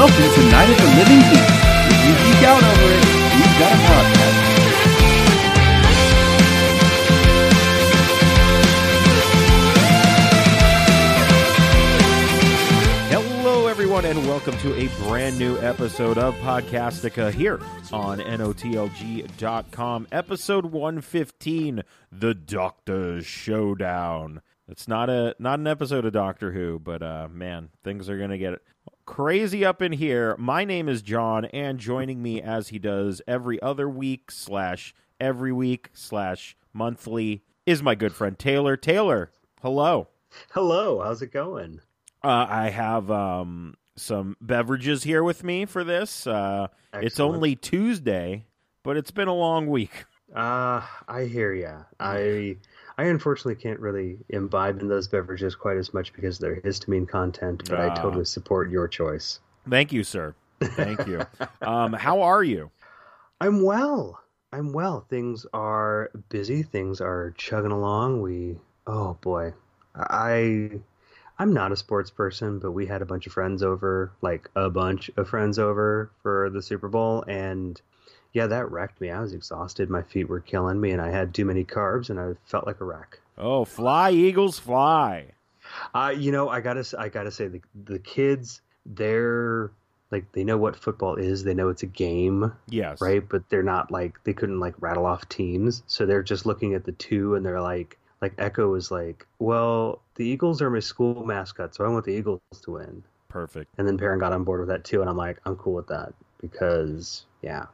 Welcome to Night of the Living Geeks. If you geek out over it, we've got a podcast. Hello, everyone, and welcome to a brand new episode of Podcastica here on NOTLG.com. Episode 115, The Doctor's Showdown. It's not a not an episode of Doctor Who, but uh, man, things are gonna get crazy up in here. My name is John, and joining me as he does every other week slash every week slash monthly is my good friend Taylor. Taylor, hello. Hello, how's it going? Uh, I have um, some beverages here with me for this. Uh, it's only Tuesday, but it's been a long week. Uh, I hear ya. I I unfortunately can't really imbibe in those beverages quite as much because they're histamine content, but I Ah. totally support your choice. Thank you, sir. Thank you. um, how are you? I'm well. I'm well. Things are busy. Things are chugging along. We oh boy. I I'm not a sports person, but we had a bunch of friends over, like a bunch of friends over for the Super Bowl and yeah, that wrecked me. I was exhausted. My feet were killing me and I had too many carbs and I felt like a wreck. Oh, fly, Eagles, fly. Uh, you know, I gotta, I gotta say, the the kids, they're like, they know what football is. They know it's a game, Yes. right? But they're not like, they couldn't like rattle off teams, so they're just looking at the two, and they're like, like Echo is like, well, the Eagles are my school mascot, so I want the Eagles to win. Perfect. And then Perrin got on board with that too, and I'm like, I'm cool with that because, yeah,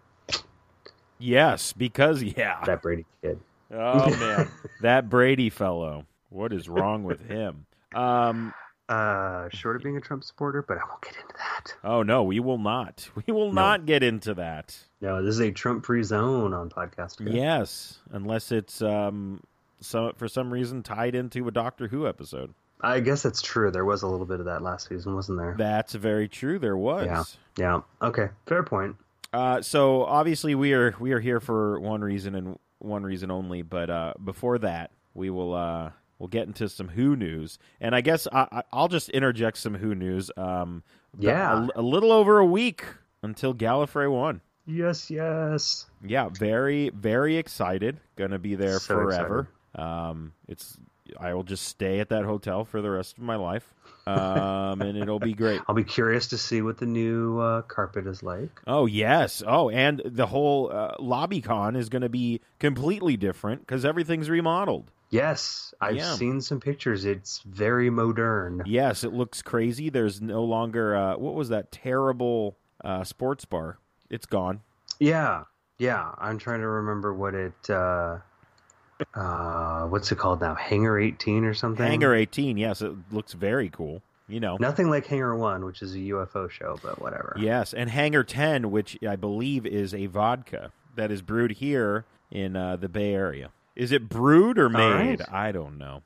Yes, because, yeah. that Brady kid. Oh, man. that Brady fellow. What is wrong with him? Um, Uh, short of being a Trump supporter, but I won't get into that. oh, no, we will not. We will No. not get into that. No, this is a Trump-free zone on podcast. Yes, unless it's um, so, for some reason tied into a Doctor Who episode. I guess that's true. There was a little bit of that last season, wasn't there? That's very true. There was. Yeah. Yeah. Okay. Fair point. Uh, so obviously we are we are here for one reason and one reason only. But uh, before that, we will uh, we'll get into some Who news, and I guess I, I, I'll just interject some Who news. Um, Yeah. a, a little over a week until Gallifrey one. Yes. Yes. Yeah, very very excited. Gonna be there So forever. Um, it's I will just stay at that hotel for the rest of my life, um, and it'll be great. I'll be curious to see what the new uh, carpet is like. Oh yes. Oh, and the whole uh, LobbyCon is going to be completely different because everything's remodeled. Yes, I've Yeah. seen some pictures. It's very modern. Yes, it looks crazy. There's no longer uh, what was that terrible uh, sports bar? It's gone. Yeah. Yeah. I'm trying to remember what it. Uh, what's it called now? Hangar 18 or something. Hangar 18. Yes, it looks very cool. You know. Nothing like Hangar 1, which is a UFO show, but whatever. Yes, and Hangar 10, which I believe is a vodka that is brewed here in uh, the Bay Area. Is it brewed or made? right. I don't know.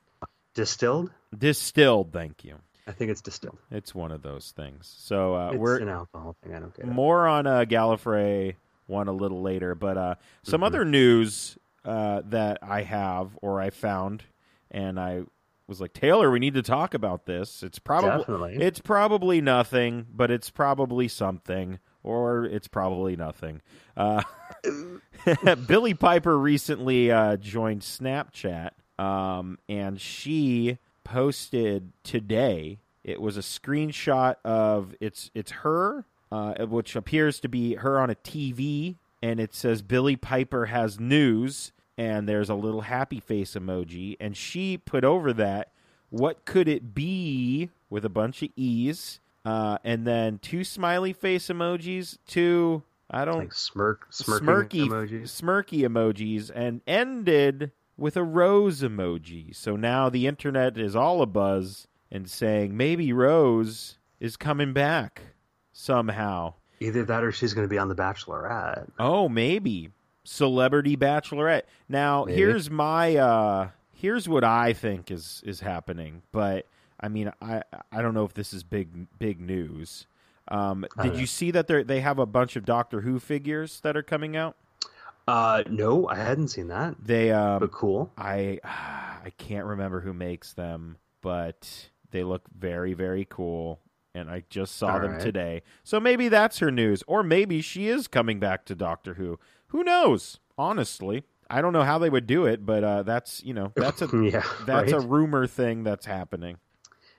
Distilled? Distilled. Thank you. I think it's distilled. It's one of those things. So uh, it's we're an alcohol thing. I don't get it. More on uh, Gallifrey one a little later, but uh, some Mhm. other news uh, that I have or I found, and I was like, Taylor, we need to talk about this. It's probably Definitely. it's probably nothing, but it's probably something, or it's probably nothing. Uh, Billie Piper recently uh, joined Snapchat, um, and she posted today. It was a screenshot of it's it's her, uh, which appears to be her on a TV, and it says Billie Piper has news, and there's a little happy face emoji, and she put over that, what could it be with a bunch of e's, uh, and then two smiley face emojis, two I don't like smirk, smirky emojis. smirky emojis and ended with a rose emoji. So now the internet is all abuzz and saying maybe Rose is coming back somehow. Either that or she's going to be on The Bachelorette. Oh, maybe celebrity bachelorette. Now, Maybe. here's my uh here's what I think is is happening, but I mean, I I don't know if this is big big news. Um, did you see that they they have a bunch of Doctor Who figures that are coming out? Uh, no, I hadn't seen that, They um, but cool. I I can't remember who makes them, but they look very very cool. And I just saw All them right. today. So maybe that's her news, or maybe she is coming back to Doctor Who. Who knows? Honestly, I don't know how they would do it, but uh, that's you know that's a yeah, that's a rumor thing that's happening.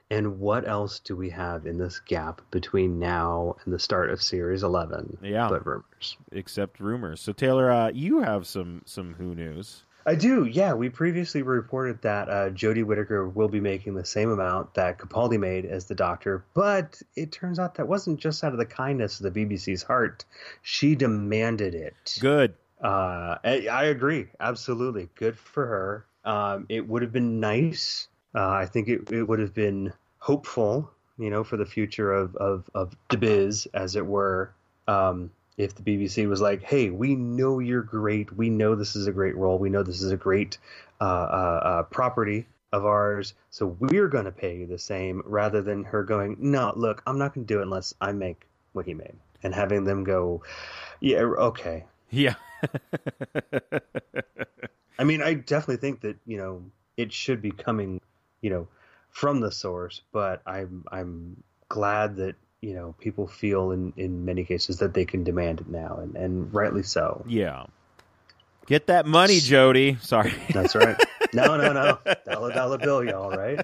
And what else do we have in this gap between now and the start of Series 11? Yeah. But rumors. Except rumors. So Taylor, uh, you have some some Who news. I do, yeah. We previously reported that uh, Jodie Whittaker will be making the same amount that Capaldi made as the Doctor, but it turns out that wasn't just out of the kindness of the BBC's heart. She demanded it. Good. Uh, I, I agree, absolutely. Good for her. Um, it would have been nice. Uh, I think it, it would have been hopeful, you know, for the future of of of the biz, as it were. Um, if the BBC was like, "Hey, we know you're great. We know this is a great role. We know this is a great uh, uh, uh, property of ours. So we're going to pay you the same," rather than her going, "No, look, I'm not going to do it unless I make what he made," and having them go, "Yeah, okay." Yeah. I mean, I definitely think that you know it should be coming, you know, from the source. But I'm I'm glad that you know people feel in in many cases that they can demand it now, and and rightly so. yeah. Get that money, Jodie. Sorry. That's right. No, no, no, dollar dollar bill, y'all, right?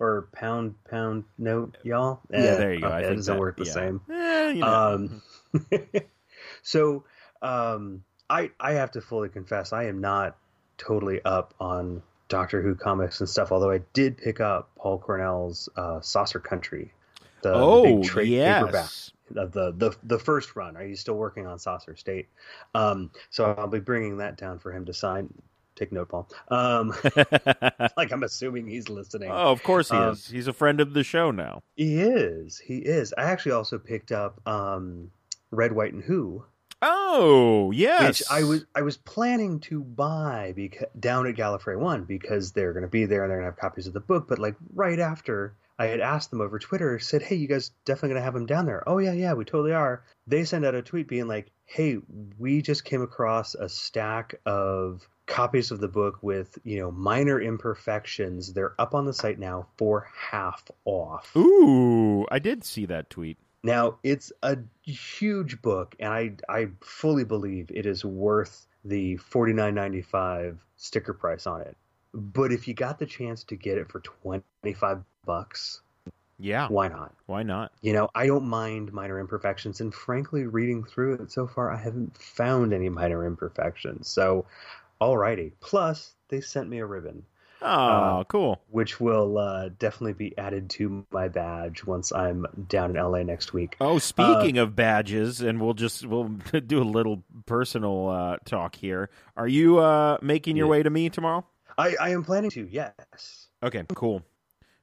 Or pound pound note, y'all. yeah, Eh, there you go. okay, I it doesn't that- work the yeah. same. Eh, you know. Um, so um, I I have to fully confess I am not totally up on Doctor Who comics and stuff. Although I did pick up Paul Cornell's uh, Saucer Country, the, oh big trade paperback yes. of the, the the first run. Are you still working on Saucer State? Um, so I'll be bringing that down for him to sign. Take note, Paul. Um, like I'm assuming he's listening. oh, of course he Um, is. He's a friend of the show now. He is. He is. I actually also picked up um, Red, White, and Who, Oh yes. which I was I was planning to buy because, down at Gallifrey One because they're going to be there and they're going to have copies of the book. But like right after I had asked them over Twitter, said, "Hey, you guys definitely going to have them down there?" Oh yeah, yeah, we totally are. They send out a tweet being like, "Hey, we just came across a stack of." copies of the book with you know minor imperfections they're up on the site now for half off Ooh, I did see that tweet. now it's a huge book, and I I fully believe it is worth the forty nine ninety five sticker price on it. But if you got the chance to get it for twenty five bucks, Yeah. why not? Why not? You know, I don't mind minor imperfections, and frankly, reading through it so far, I haven't found any minor imperfections. So, alrighty. Plus, they sent me a ribbon Oh, Uh, cool. which will uh, definitely be added to my badge once I'm down in LA next week. Oh, speaking of badges, and we'll just we'll do a little personal uh, talk here. Are you uh, making your Yeah. way to me tomorrow? I, I am planning to, yes. Okay, cool.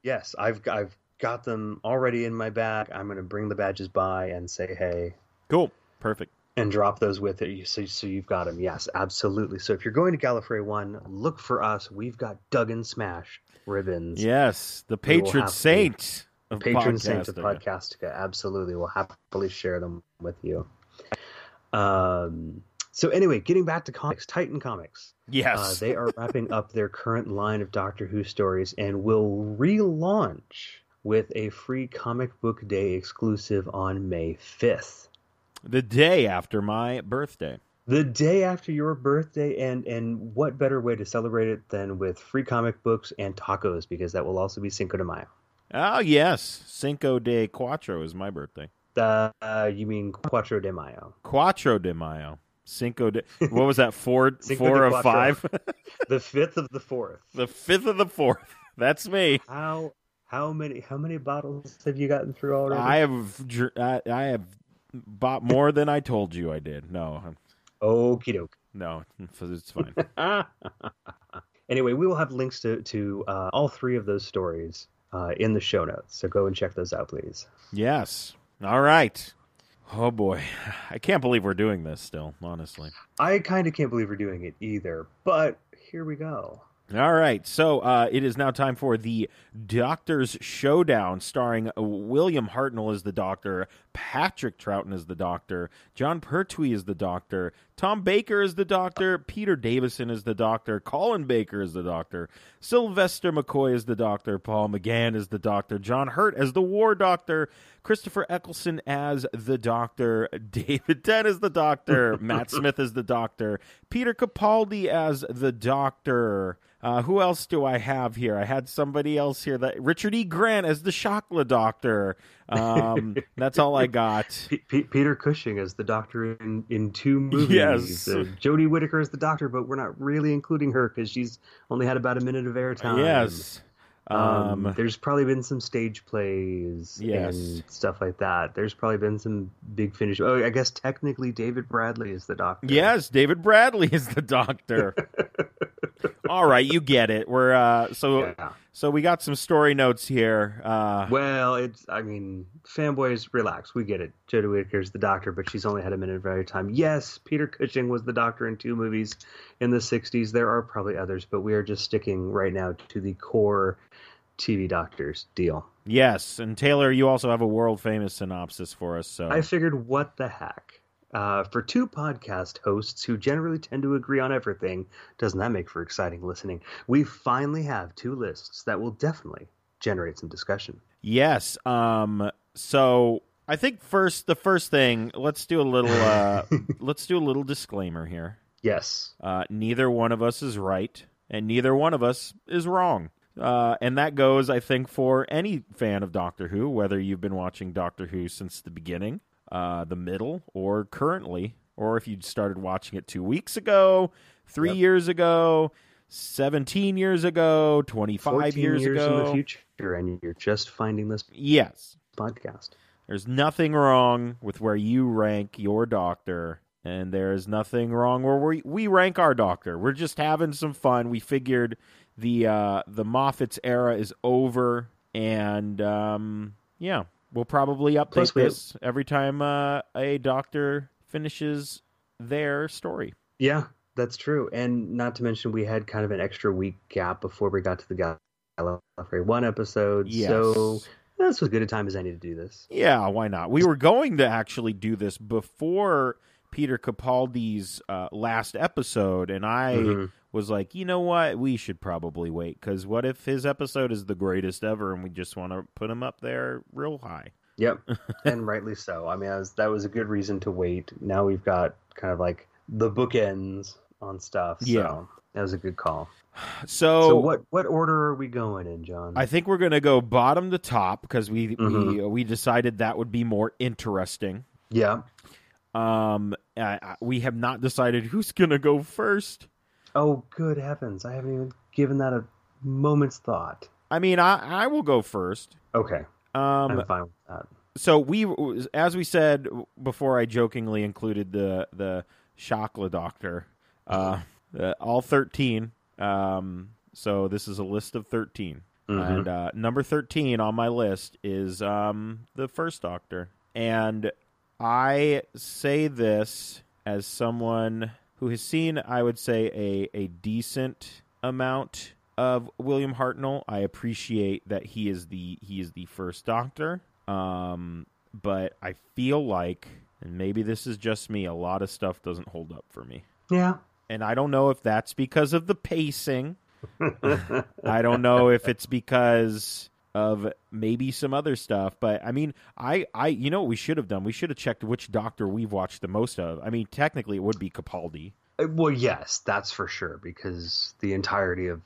Yes, I've I've got them already in my bag. I'm going to bring the badges by and say hey Cool. Perfect. and drop those with it so, so you've got them. Yes, absolutely. So if you're going to Gallifrey 1, look for us. We've got Duggan Smash ribbons. Yes, the patron saint of Patron saint of. Podcastica. Absolutely. We'll happily share them with you. Um, so anyway, getting back to comics, Titan Comics. Yes. Uh, they are wrapping up their current line of Doctor Who stories and will relaunch with a free comic book day exclusive on May 5th. the day after my birthday. The day after your birthday, and and what better way to celebrate it than with free comic books and tacos because that will also be Cinco de Mayo. Oh yes, Cinco de Cuatro is my birthday. Uh, you mean Cuatro de Mayo? Cuatro de Mayo. Cinco de what was that? Four Cinco four of five? The fifth of the fourth. the fifth of the fourth. That's me. How how many how many bottles have you gotten through already? I have I, I have bought more than I told you I did. No, Okie doke. no, it's fine. anyway, we will have links to to uh, all three of those stories uh, in the show notes. So go and check those out, please. yes. All right. Oh boy, I can't believe we're doing this still. Honestly. I kind of can't believe we're doing it either, but here we go. All right, so uh, it is now time for the Doctor's Showdown, starring William Hartnell as the Doctor, Patrick Troughton is the Doctor. Jon Pertwee is the Doctor. Tom Baker is the Doctor. Peter Davison is the Doctor. Colin Baker is the Doctor. Sylvester McCoy is the Doctor. Paul McGann is the Doctor. John Hurt as the War Doctor. Christopher Eccleston as the Doctor. David Tennant as the Doctor. Matt Smith as the Doctor. Peter Capaldi as the Doctor. Uh, who else do I have here? I had somebody else here that Richard E. Grant as the Shalka Doctor. Um, that's all I got. P- P- Peter Cushing as the Doctor in, in two movies. Yes. Uh, Jodie Whittaker as the Doctor, but we're not really including her because she's only had about a minute of airtime. Yes. Um, Um, there's probably been some stage plays Yes. and stuff like that. There's probably been some big finish. Oh, I guess technically David Bradley is the Doctor. Yes, David Bradley is the Doctor. all right, you get it. We're uh, so Yeah. so we got some story notes here. Uh, Well, it's. I mean, fanboys, relax. We get it. Jodie Whittaker's the Doctor, but she's only had a minute of airtime. Yes, Peter Cushing was the Doctor in two movies in the '60s. There are probably others, but we are just sticking right now to the core TV Doctors deal. yes, and Taylor, you also have a world famous synopsis for us. So I figured, what the heck? Uh, for two podcast hosts who generally tend to agree on everything, doesn't that make for exciting listening? We finally have two lists that will definitely generate some discussion. yes, um, so I think first the first thing let's do a little uh, let's do a little disclaimer here. Yes. Uh, neither one of us is right, and neither one of us is wrong. Uh, and that goes, I think, for any fan of Doctor Who, whether you've been watching Doctor Who since the beginning, uh, the middle, or currently, or if you started watching it two weeks ago, three Yep. years ago, 17 years ago, 25 years, years ago. in the future, and you're just finding this Yes. podcast. There's nothing wrong with where you rank your doctor, and there is nothing wrong where we, we rank our doctor. We're just having some fun. We figured the uh, the Moffat's era is over, and um, yeah, we'll probably update Plus we have- this every time uh, a doctor finishes their story. Yeah, that's true. And not to mention, we had kind of an extra week gap before we got to the Gallifrey one episode. Yes. So that's as good a time as any to do this. Yeah, why not? We were going to actually do this before Peter Capaldi's uh, last episode, and I Mhm. was like, you know what? We should probably wait because what if his episode is the greatest ever, and we just want to put him up there real high? Yep, and rightly so. I mean, that was, that was a good reason to wait. Now we've got kind of like the bookends on stuff. So Yeah. that was a good call. So, So what what order are we going in, John? I think we're gonna go bottom to top because we we Mhm. we decided that would be more interesting. yeah. Um, I, I- we have not decided who's gonna go first. Oh, good heavens! I haven't even given that a moment's thought. I mean, I I will go first. Okay, Um, I'm fine with that. so we as we said before i jokingly included the the shalka doctor uh, uh all 13 um so this is a list of 13 Mhm. and uh number 13 on my list is um the first doctor and i say this as someone who has seen i would say a a decent amount of William Hartnell. I appreciate that he is the he is the first Doctor. Um, but I feel like, and maybe this is just me, a lot of stuff doesn't hold up for me. Yeah. And I don't know if that's because of the pacing. I don't know if it's because of maybe some other stuff, but I mean, I, I, you know what we should have done? We should have checked which Doctor we've watched the most of. I mean, technically, it would be Capaldi. Uh, Well, yes, that's for sure, because the entirety of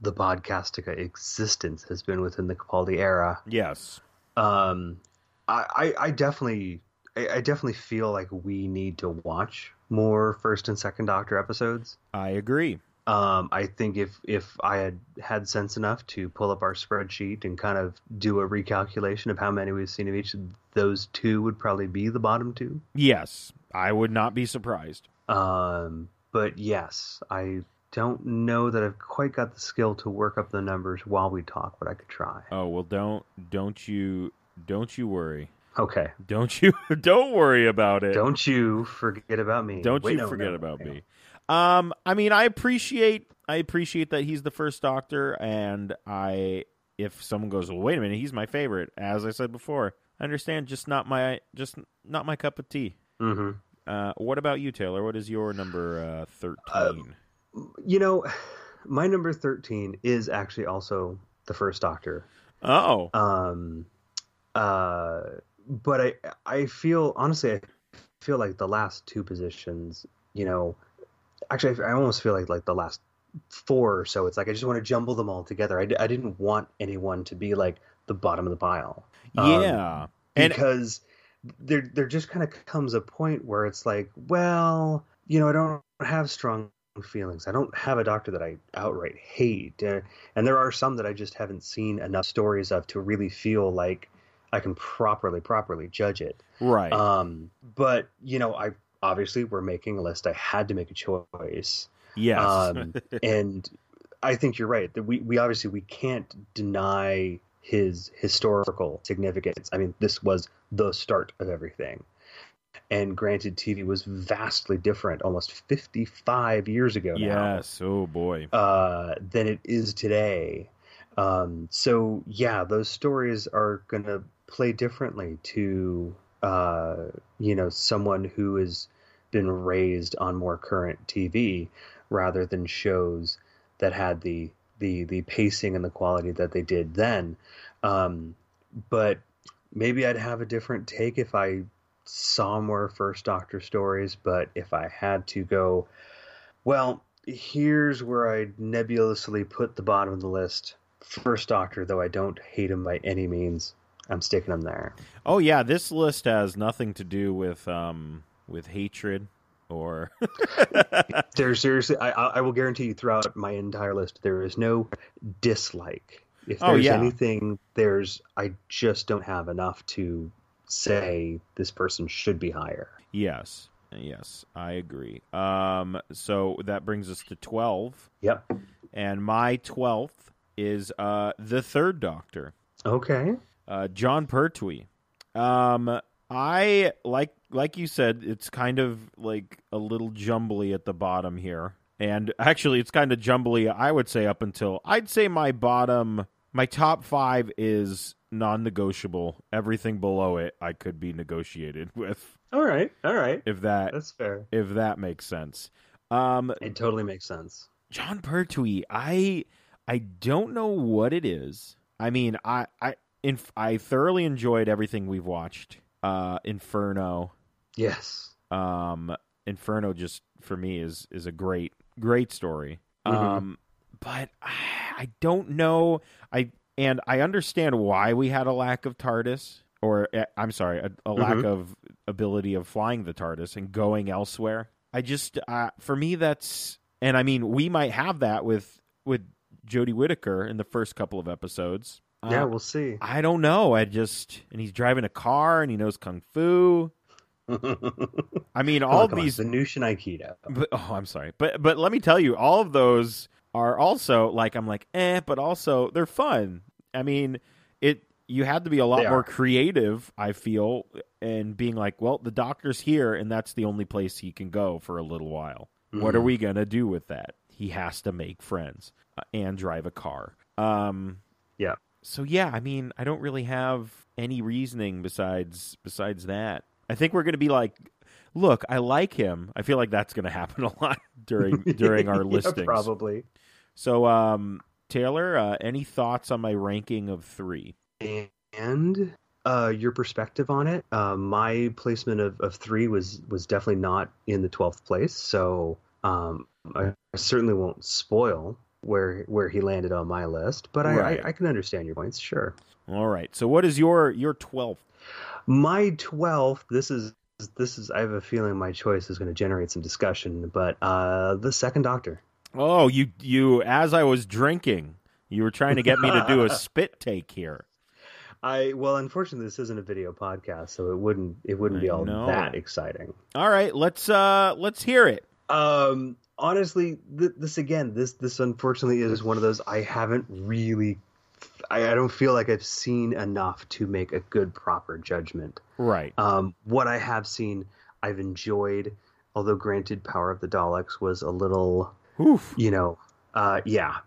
the Podcastica existence has been within the Capaldi era. Yes. Um, I, I, I definitely, I, I definitely feel like we need to watch more first and second Doctor episodes. I agree. Um, I think if if I had had sense enough to pull up our spreadsheet and kind of do a recalculation of how many we've seen of each, those two would probably be the bottom two. Yes, I would not be surprised. Um, but yes, I don't know that I've quite got the skill to work up the numbers while we talk, but I could try. Oh well, don't don't you don't you worry. Okay. Don't you don't worry about it. Don't you forget about me. Don't Wait, you no, forget no, about no. me. Um, I mean, I appreciate I appreciate that he's the first Doctor, and I if someone goes, well, wait a minute, he's my favorite. As I said before, I understand. Just not my just not my cup of tea. hmm Uh, what about you, Taylor? What is your number uh, thirteen? You know, my number thirteen is actually also the first Doctor. oh, Um, uh, but I I feel honestly I feel like the last two positions, you know, actually I almost feel like like the last four or so. It's like I just want to jumble them all together. I, I didn't want anyone to be like the bottom of the pile. Um, yeah. And because there there just kind of comes a point where it's like, well, you know, I don't have strong feelings. I don't have a doctor that I outright hate, uh, and there are some that I just haven't seen enough stories of to really feel like I can properly properly judge it. right. Um, but you know, I obviously we're making a list. I had to make a choice yes. um, and I think you're right that we, we obviously we can't deny his historical significance. I mean, this was the start of everything. And granted, TV was vastly different almost 55 years ago now yes. Oh boy. uh, than it is today. Um, so yeah, those stories are going to play differently to uh, you know someone who has been raised on more current TV rather than shows that had the the the pacing and the quality that they did then. Um, but maybe I'd have a different take if I saw more First Doctor stories. But if I had to go, well, here's where I nebulously put the bottom of the list. First Doctor, though I don't hate him by any means, I'm sticking them there. Oh yeah, this list has nothing to do with um with hatred or There's seriously, I, I will guarantee you throughout my entire list, there is no dislike. If Oh, there's yeah. anything, there's I just don't have enough to say this person should be higher. yes. Yes, I agree. Um so that brings us to 12 Yep. and my 12th is uh the third doctor. Okay. Uh, Jon Pertwee. Um, I like like you said, it's kind of like a little jumbly at the bottom here, and actually, it's kind of jumbly. I would say up until I'd say my bottom, my top five is non-negotiable. Everything below it, I could be negotiated with, All right. All right. if that That's fair. if that makes sense. Um, It totally makes sense. Jon Pertwee, I I don't know what it is. I mean, I I inf- I thoroughly enjoyed everything we've watched. Uh, Inferno, Yes. um, Inferno, just for me is is a great great story. Mhm. Um, but I, I don't know. I and I understand why we had a lack of TARDIS, or uh, I'm sorry, a, a lack Mhm. of ability of flying the TARDIS and going elsewhere. I just, uh, for me, that's, and I mean, we might have that with with Jodie Whittaker in the first couple of episodes. Yeah, Uh, we'll see. I don't know. I just, and he's driving a car and he knows kung fu. I mean, all Oh, come on, these Venusian Aikido. but, oh, I'm sorry, but but let me tell you, all of those are also like I'm like eh, but also they're fun. I mean, it you had to be a lot They more are. creative. I feel, and being like, well, the doctor's here, and that's the only place he can go for a little while. What are Mhm. we gonna do with that? He has to make friends uh, and drive a car. Um, Yeah. So yeah, I mean, I don't really have any reasoning besides besides that. I think we're gonna be like, look, I like him. I feel like that's gonna happen a lot during during our Yeah, listings. probably. So, um, Taylor, uh, any thoughts on my ranking of three? And uh, your perspective on it. Uh, my placement of, of three was was definitely not in the twelfth place, so um, I certainly won't spoil where where he landed on my list. But I, Right. I, I can understand your points. Sure. All right. So, what is your your twelfth? My twelfth. This is this is. I have a feeling my choice is going to generate some discussion. But uh, the second Doctor. Oh, you you. As I was drinking, you were trying to get me to do a spit take here. I well, unfortunately, this isn't a video podcast, so it wouldn't it wouldn't be all know. that exciting. All right, let's uh let's hear it. Um, honestly, th- this again, this this unfortunately is one of those I haven't really. I, I don't feel like I've seen enough to make a good proper judgment. Right. Um, what I have seen, I've enjoyed. Although, granted, Power of the Daleks was a little, Oof. you know, uh, yeah,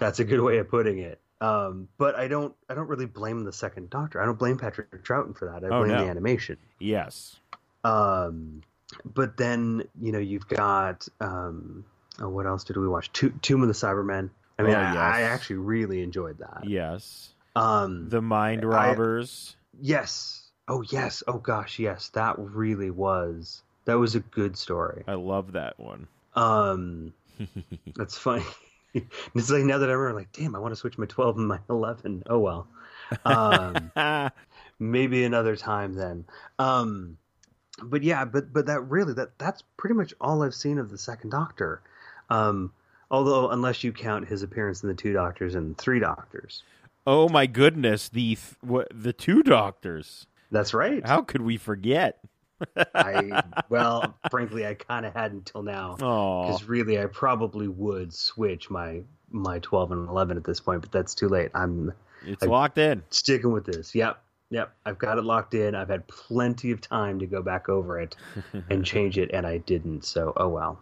that's a good way of putting it. Um, but I don't I don't really blame the second Doctor. I don't blame Patrick Troughton for that. I Oh, blame no. the animation. Yes. Um, but then you know you've got um, oh, what else did we watch? To- Tomb of the Cybermen. I mean, Oh, I, yes. I actually really enjoyed that. Yes. Um, The Mind I- Robbers. yes. Oh yes. Oh gosh, yes. That really was. That was a good story. I love that one. Um, that's funny. it's like now that I remember, like, damn, I want to switch my twelve and my eleven. Oh well. Um, maybe another time then. Um, but yeah, but but that really that that's pretty much all I've seen of the Second Doctor. Um, although unless you count his appearance in the Two Doctors and Three Doctors, oh my goodness, the th- what, the two doctors. that's right. How could we forget? I well, frankly, I kind of had until now Oh, because really, I probably would switch my my twelve and eleven at this point, but that's too late. I'm it's I- locked in. sticking with this. Yep. Yep. I've got it locked in. I've had plenty of time to go back over it and change it, and I didn't. So, oh well.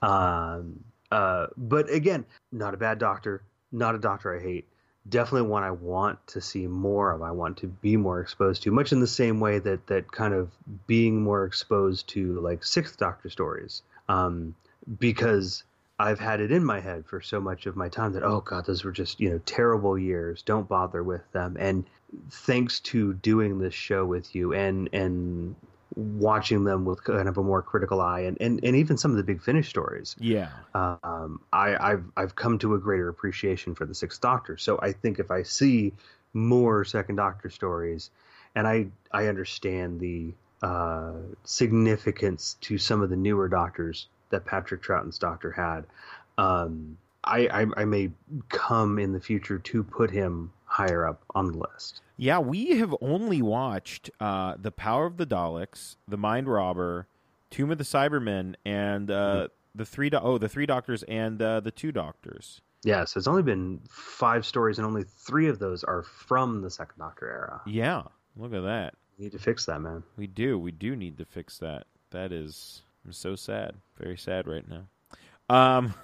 Um, uh, but again, not a bad doctor, not a doctor I hate. Definitely one I want to see more of. I want to be more exposed to, much in the same way that that kind of being more exposed to like Sixth Doctor stories, um, because I've had it in my head for so much of my time that oh god, those were just you know terrible years. Don't bother with them. And thanks to doing this show with you and and watching them with kind of a more critical eye and, and, and even some of the big finish stories Yeah. um, I, I've I've come to a greater appreciation for the Sixth Doctor. So I think if I see more Second Doctor stories, and I I understand the uh, significance to some of the newer Doctors that Patrick Troughton's Doctor had, um, I, I I may come in the future to put him higher up on the list. Yeah, we have only watched uh, The Power of the Daleks, The Mind Robber, Tomb of the Cybermen, and uh, the three do- oh the three doctors and uh, the two doctors. Yeah, so it's only been five stories, and only three of those are from the Second Doctor era. Yeah, look at that. We need to fix that, man. We do. We do need to fix that. That is, I'm so sad. Very sad right now. Um.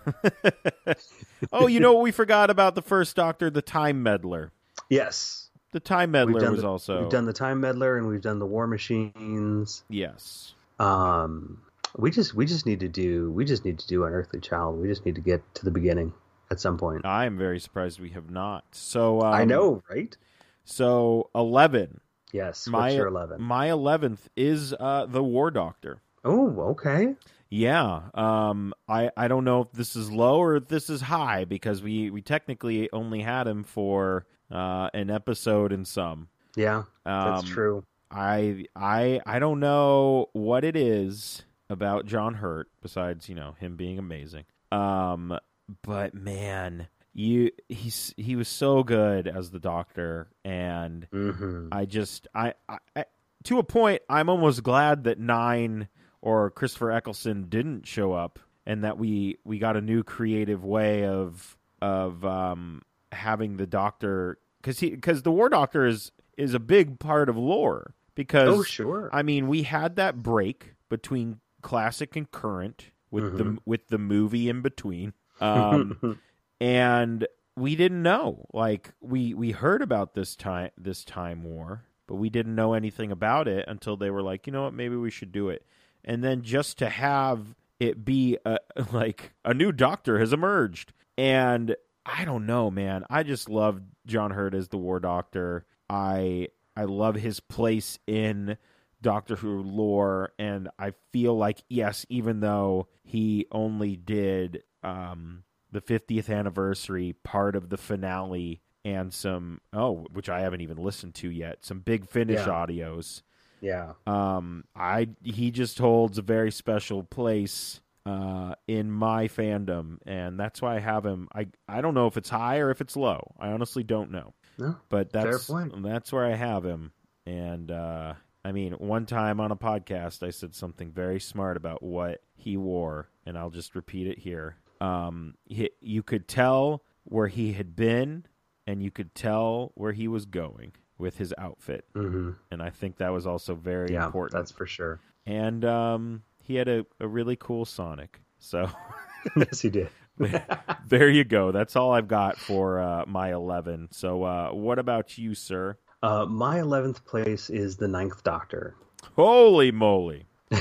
oh, you know what we forgot about the first Doctor, the Time Meddler. Yes, The Time Meddler was the, also We've done the Time Meddler and we've done the War Machines. yes. Um, we just we just need to do we just need to do Unearthly Child. We just need to get to the beginning at some point. I am very surprised we have not. So um, I know, right? So eleven. Yes. My eleven? my eleventh is uh, the War Doctor. Oh, okay. Yeah. Um. I I don't know if this is low or if this is high because we we technically only had him for uh an episode and some. Yeah, Um, that's true. I I I don't know what it is about John Hurt besides you know him being amazing. Um, but man, you he's he was so good as the Doctor, and hmm I just I, I, I to a point I'm almost glad that nine or Christopher Eccleston didn't show up, and that we we got a new creative way of of um having the Doctor because he because the War Doctor is is a big part of lore because Oh, sure. I mean, we had that break between classic and current with the with the movie in between, um, and we didn't know. Like we we heard about this time this time war, but we didn't know anything about it until they were like, you know what, maybe we should do it. And then just to have it be a, like a new Doctor has emerged, and I don't know, man. I just love John Hurt as the War Doctor. I I love his place in Doctor Who lore, and I feel like yes, even though he only did um, the 50th anniversary part of the finale and some oh, which I haven't even listened to yet, some big finish Yeah. audios. yeah. Um, I he just holds a very special place uh, in my fandom, and that's why I have him. I I don't know if it's high or if it's low. I honestly don't know, No. but that's that's where I have him. And uh, I mean, one time on a podcast, I said something very smart about what he wore, and I'll just repeat it here. Um, he, you could tell where he had been, and you could tell where he was going with his outfit, hmm and I think that was also very Yeah, important that's for sure. and um, he had a, a really cool Sonic. So yes, he did. there you go. That's all I've got for uh, my 11. So, uh, what about you, sir? Uh, my 11th place is the Ninth Doctor. Holy moly.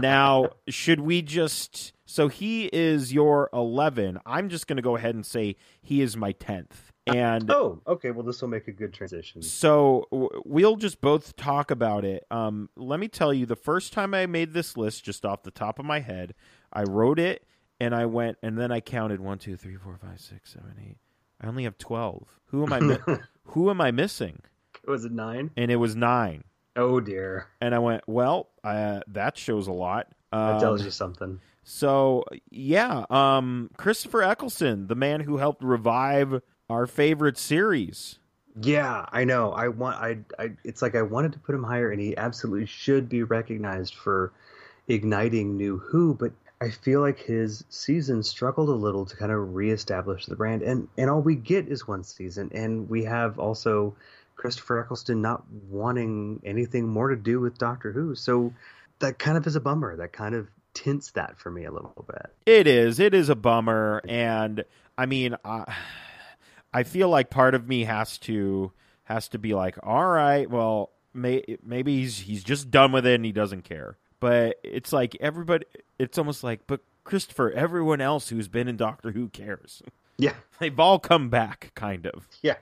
now, should we just. So he is your 11. I'm just going to go ahead and say he is my 10th. And oh, okay. Well, this will make a good transition. So we'll just both talk about it. Um, let me tell you, the first time I made this list, just off the top of my head, I wrote it and I went and then I counted one, two, three, four, five, six, seven, eight. I only have twelve. Who am I? Mi- who am I missing? Was it nine? And it was nine. Oh dear. And I went, well, uh, that shows a lot. Um, that tells you something. So yeah, um, Christopher Eccleston, the man who helped revive our favorite series. Yeah, I know. I want. I. I. It's like I wanted to put him higher, and he absolutely should be recognized for igniting New Who. But I feel like his season struggled a little to kind of reestablish the brand, and and all we get is one season, and we have also Christopher Eccleston not wanting anything more to do with Doctor Who. So that kind of is a bummer. That kind of tints that for me a little bit. It is. It is a bummer, and I mean. Uh I feel like part of me has to has to be like, all right, well, may, maybe he's he's just done with it and he doesn't care. But it's like everybody. It's almost like, but Christopher, everyone else who's been in Doctor Who cares. Yeah, they've all come back, kind of. Yeah,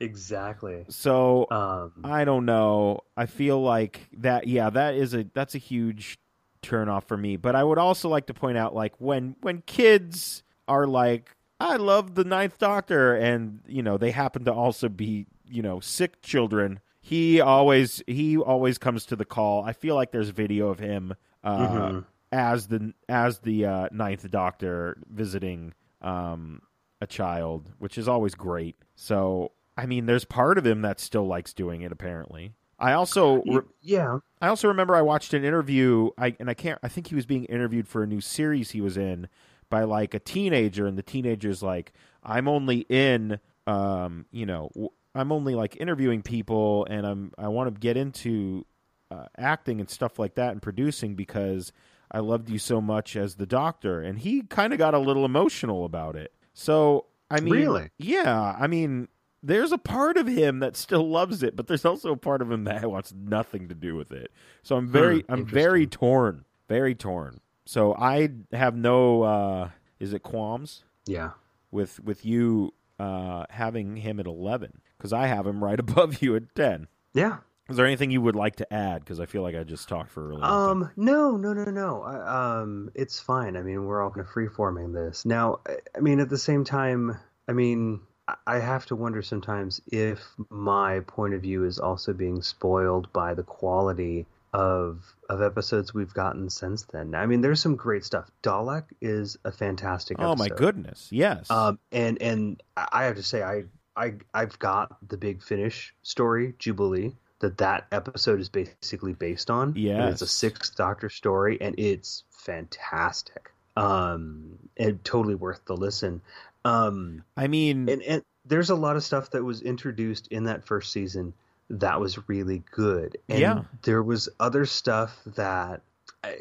exactly. So um, I don't know. I feel like that. Yeah, that is a that's a huge turn off for me. But I would also like to point out, like when when kids are like I love the Ninth Doctor, and you know they happen to also be you know sick children. He always he always comes to the call. I feel like there's video of him uh, mm-hmm. as the as the uh, Ninth Doctor visiting um, a child, which is always great. So I mean, there's part of him that still likes doing it. Apparently, I also re- yeah. I also remember I watched an interview. I and I can't. I think he was being interviewed for a new series he was in by like a teenager and the teenager's like i'm only in um you know i'm only like interviewing people and i'm i want to get into uh, acting and stuff like that and producing because i loved you so much as the doctor and he kind of got a little emotional about it so i mean really yeah i mean there's a part of him that still loves it, but there's also a part of him that wants nothing to do with it. So I'm very, hmm, I'm very torn, very torn. So I have no uh is it qualms? Yeah. With with you uh having him at 11 cuz I have him right above you at 10. Yeah. Is there anything you would like to add? Because I feel like I just talked for a really long Um, no, no, no, no. I, um, it's fine. I mean, we're all kind of free-forming this now. I mean, at the same time, I mean, I have to wonder sometimes if my point of view is also being spoiled by the quality of of episodes we've gotten since then. I mean, there's some great stuff. Dalek is a fantastic. Oh my goodness, yes. Um, and and I have to say, I I I've got the Big Finish story, Jubilee, that that episode is basically based on. Yeah, it's a Sixth Doctor story, and it's fantastic. Um, and totally worth the listen. Um, I mean, and and there's a lot of stuff that was introduced in that first season that was really good. And yeah. there was other stuff that I,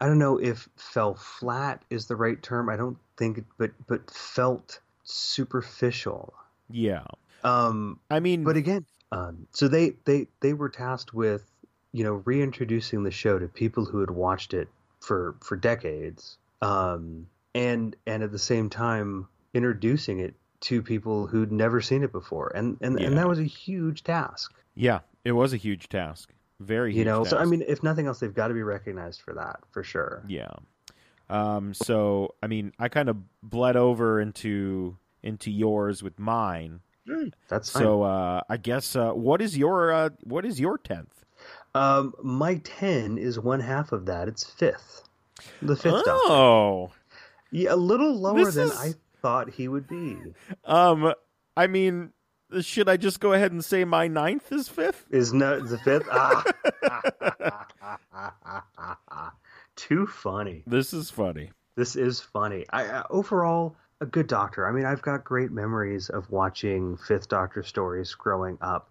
I don't know if fell flat is the right term. I don't think, but but felt superficial. Yeah. Um. I mean, but again, um. So they they they were tasked with you know reintroducing the show to people who had watched it for for decades. Um. And and at the same time introducing it to people who'd never seen it before, and and, yeah. and that was a huge task. Yeah, it was a huge task. Very, you know. Task. So I mean, if nothing else, they've got to be recognized for that for sure. Yeah. Um. So I mean, I kind of bled over into into yours with mine. Mm, that's fine. So uh, I guess uh, what is your uh, what is your tenth? Um, my ten is one half of that. It's fifth. The fifth. Oh. Doctor. Yeah, a little lower this than is... I thought he would be. Um, I mean, should I just go ahead and say my ninth is fifth? Is no the fifth? Ah. Too funny. This is funny. This is funny. I, uh, overall a good Doctor. I mean, I've got great memories of watching Fifth Doctor stories growing up.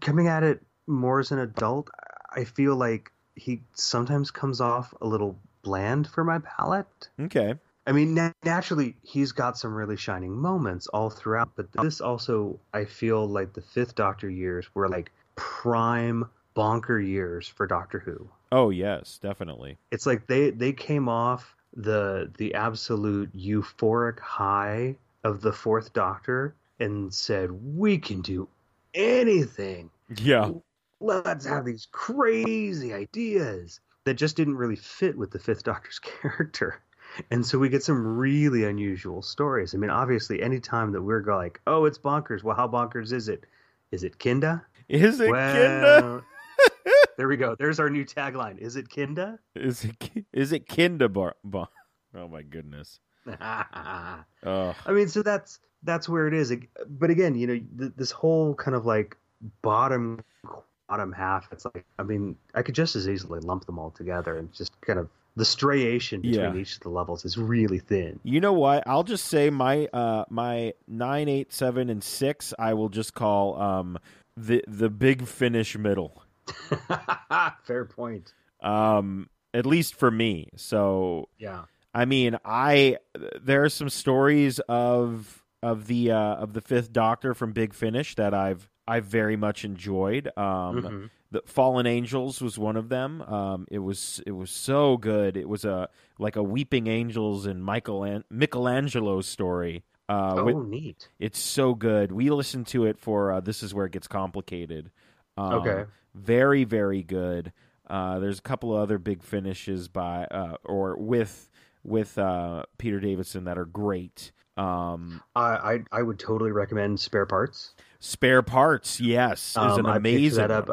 Coming at it more as an adult, I feel like he sometimes comes off a little bland for my palate. Okay. I mean, na- naturally, he's got some really shining moments all throughout, but this also, I feel like the Fifth Doctor years were like prime bonker years for Doctor Who. Oh yes, definitely. It's like they they came off the the absolute euphoric high of the Fourth Doctor and said, "We can do anything. Yeah. Let's have these crazy ideas." That just didn't really fit with the Fifth Doctor's character. And so we get some really unusual stories. I mean, obviously, anytime that we're like, "Oh, it's bonkers." Well, how bonkers is it? Is it Kinda? Is it well, Kinda? there we go. There's our new tagline. Is it Kinda? Is it is it Kinda bar, bar- Oh my goodness. Oh. I mean, so that's that's where it is. But again, you know, th- this whole kind of like bottom bottom half. It's like, I mean, I could just as easily lump them all together and just kind of the striation between Yeah. each of the levels is really thin. You know what? I'll just say my uh my nine, eight, seven, and six. I will just call um the the big finish middle. Fair point. Um, at least for me. So Yeah. I mean, I there are some stories of of the uh, of the Fifth Doctor from Big Finish that I've I've very much enjoyed. Um, Mhm. The Fallen Angels was one of them. Um, it was it was so good. It was a like a Weeping Angels and Michael Michelangelo story. Uh, oh, with- neat. it's so good. We listened to it for uh, this is where it gets complicated. Um, Okay. very very good. Uh, there's a couple of other big finishes by uh, or with with uh, Peter Davison that are great. Um, I, I I would totally recommend Spare Parts. Spare Parts, yes, is Um, an I picked amazing. that up.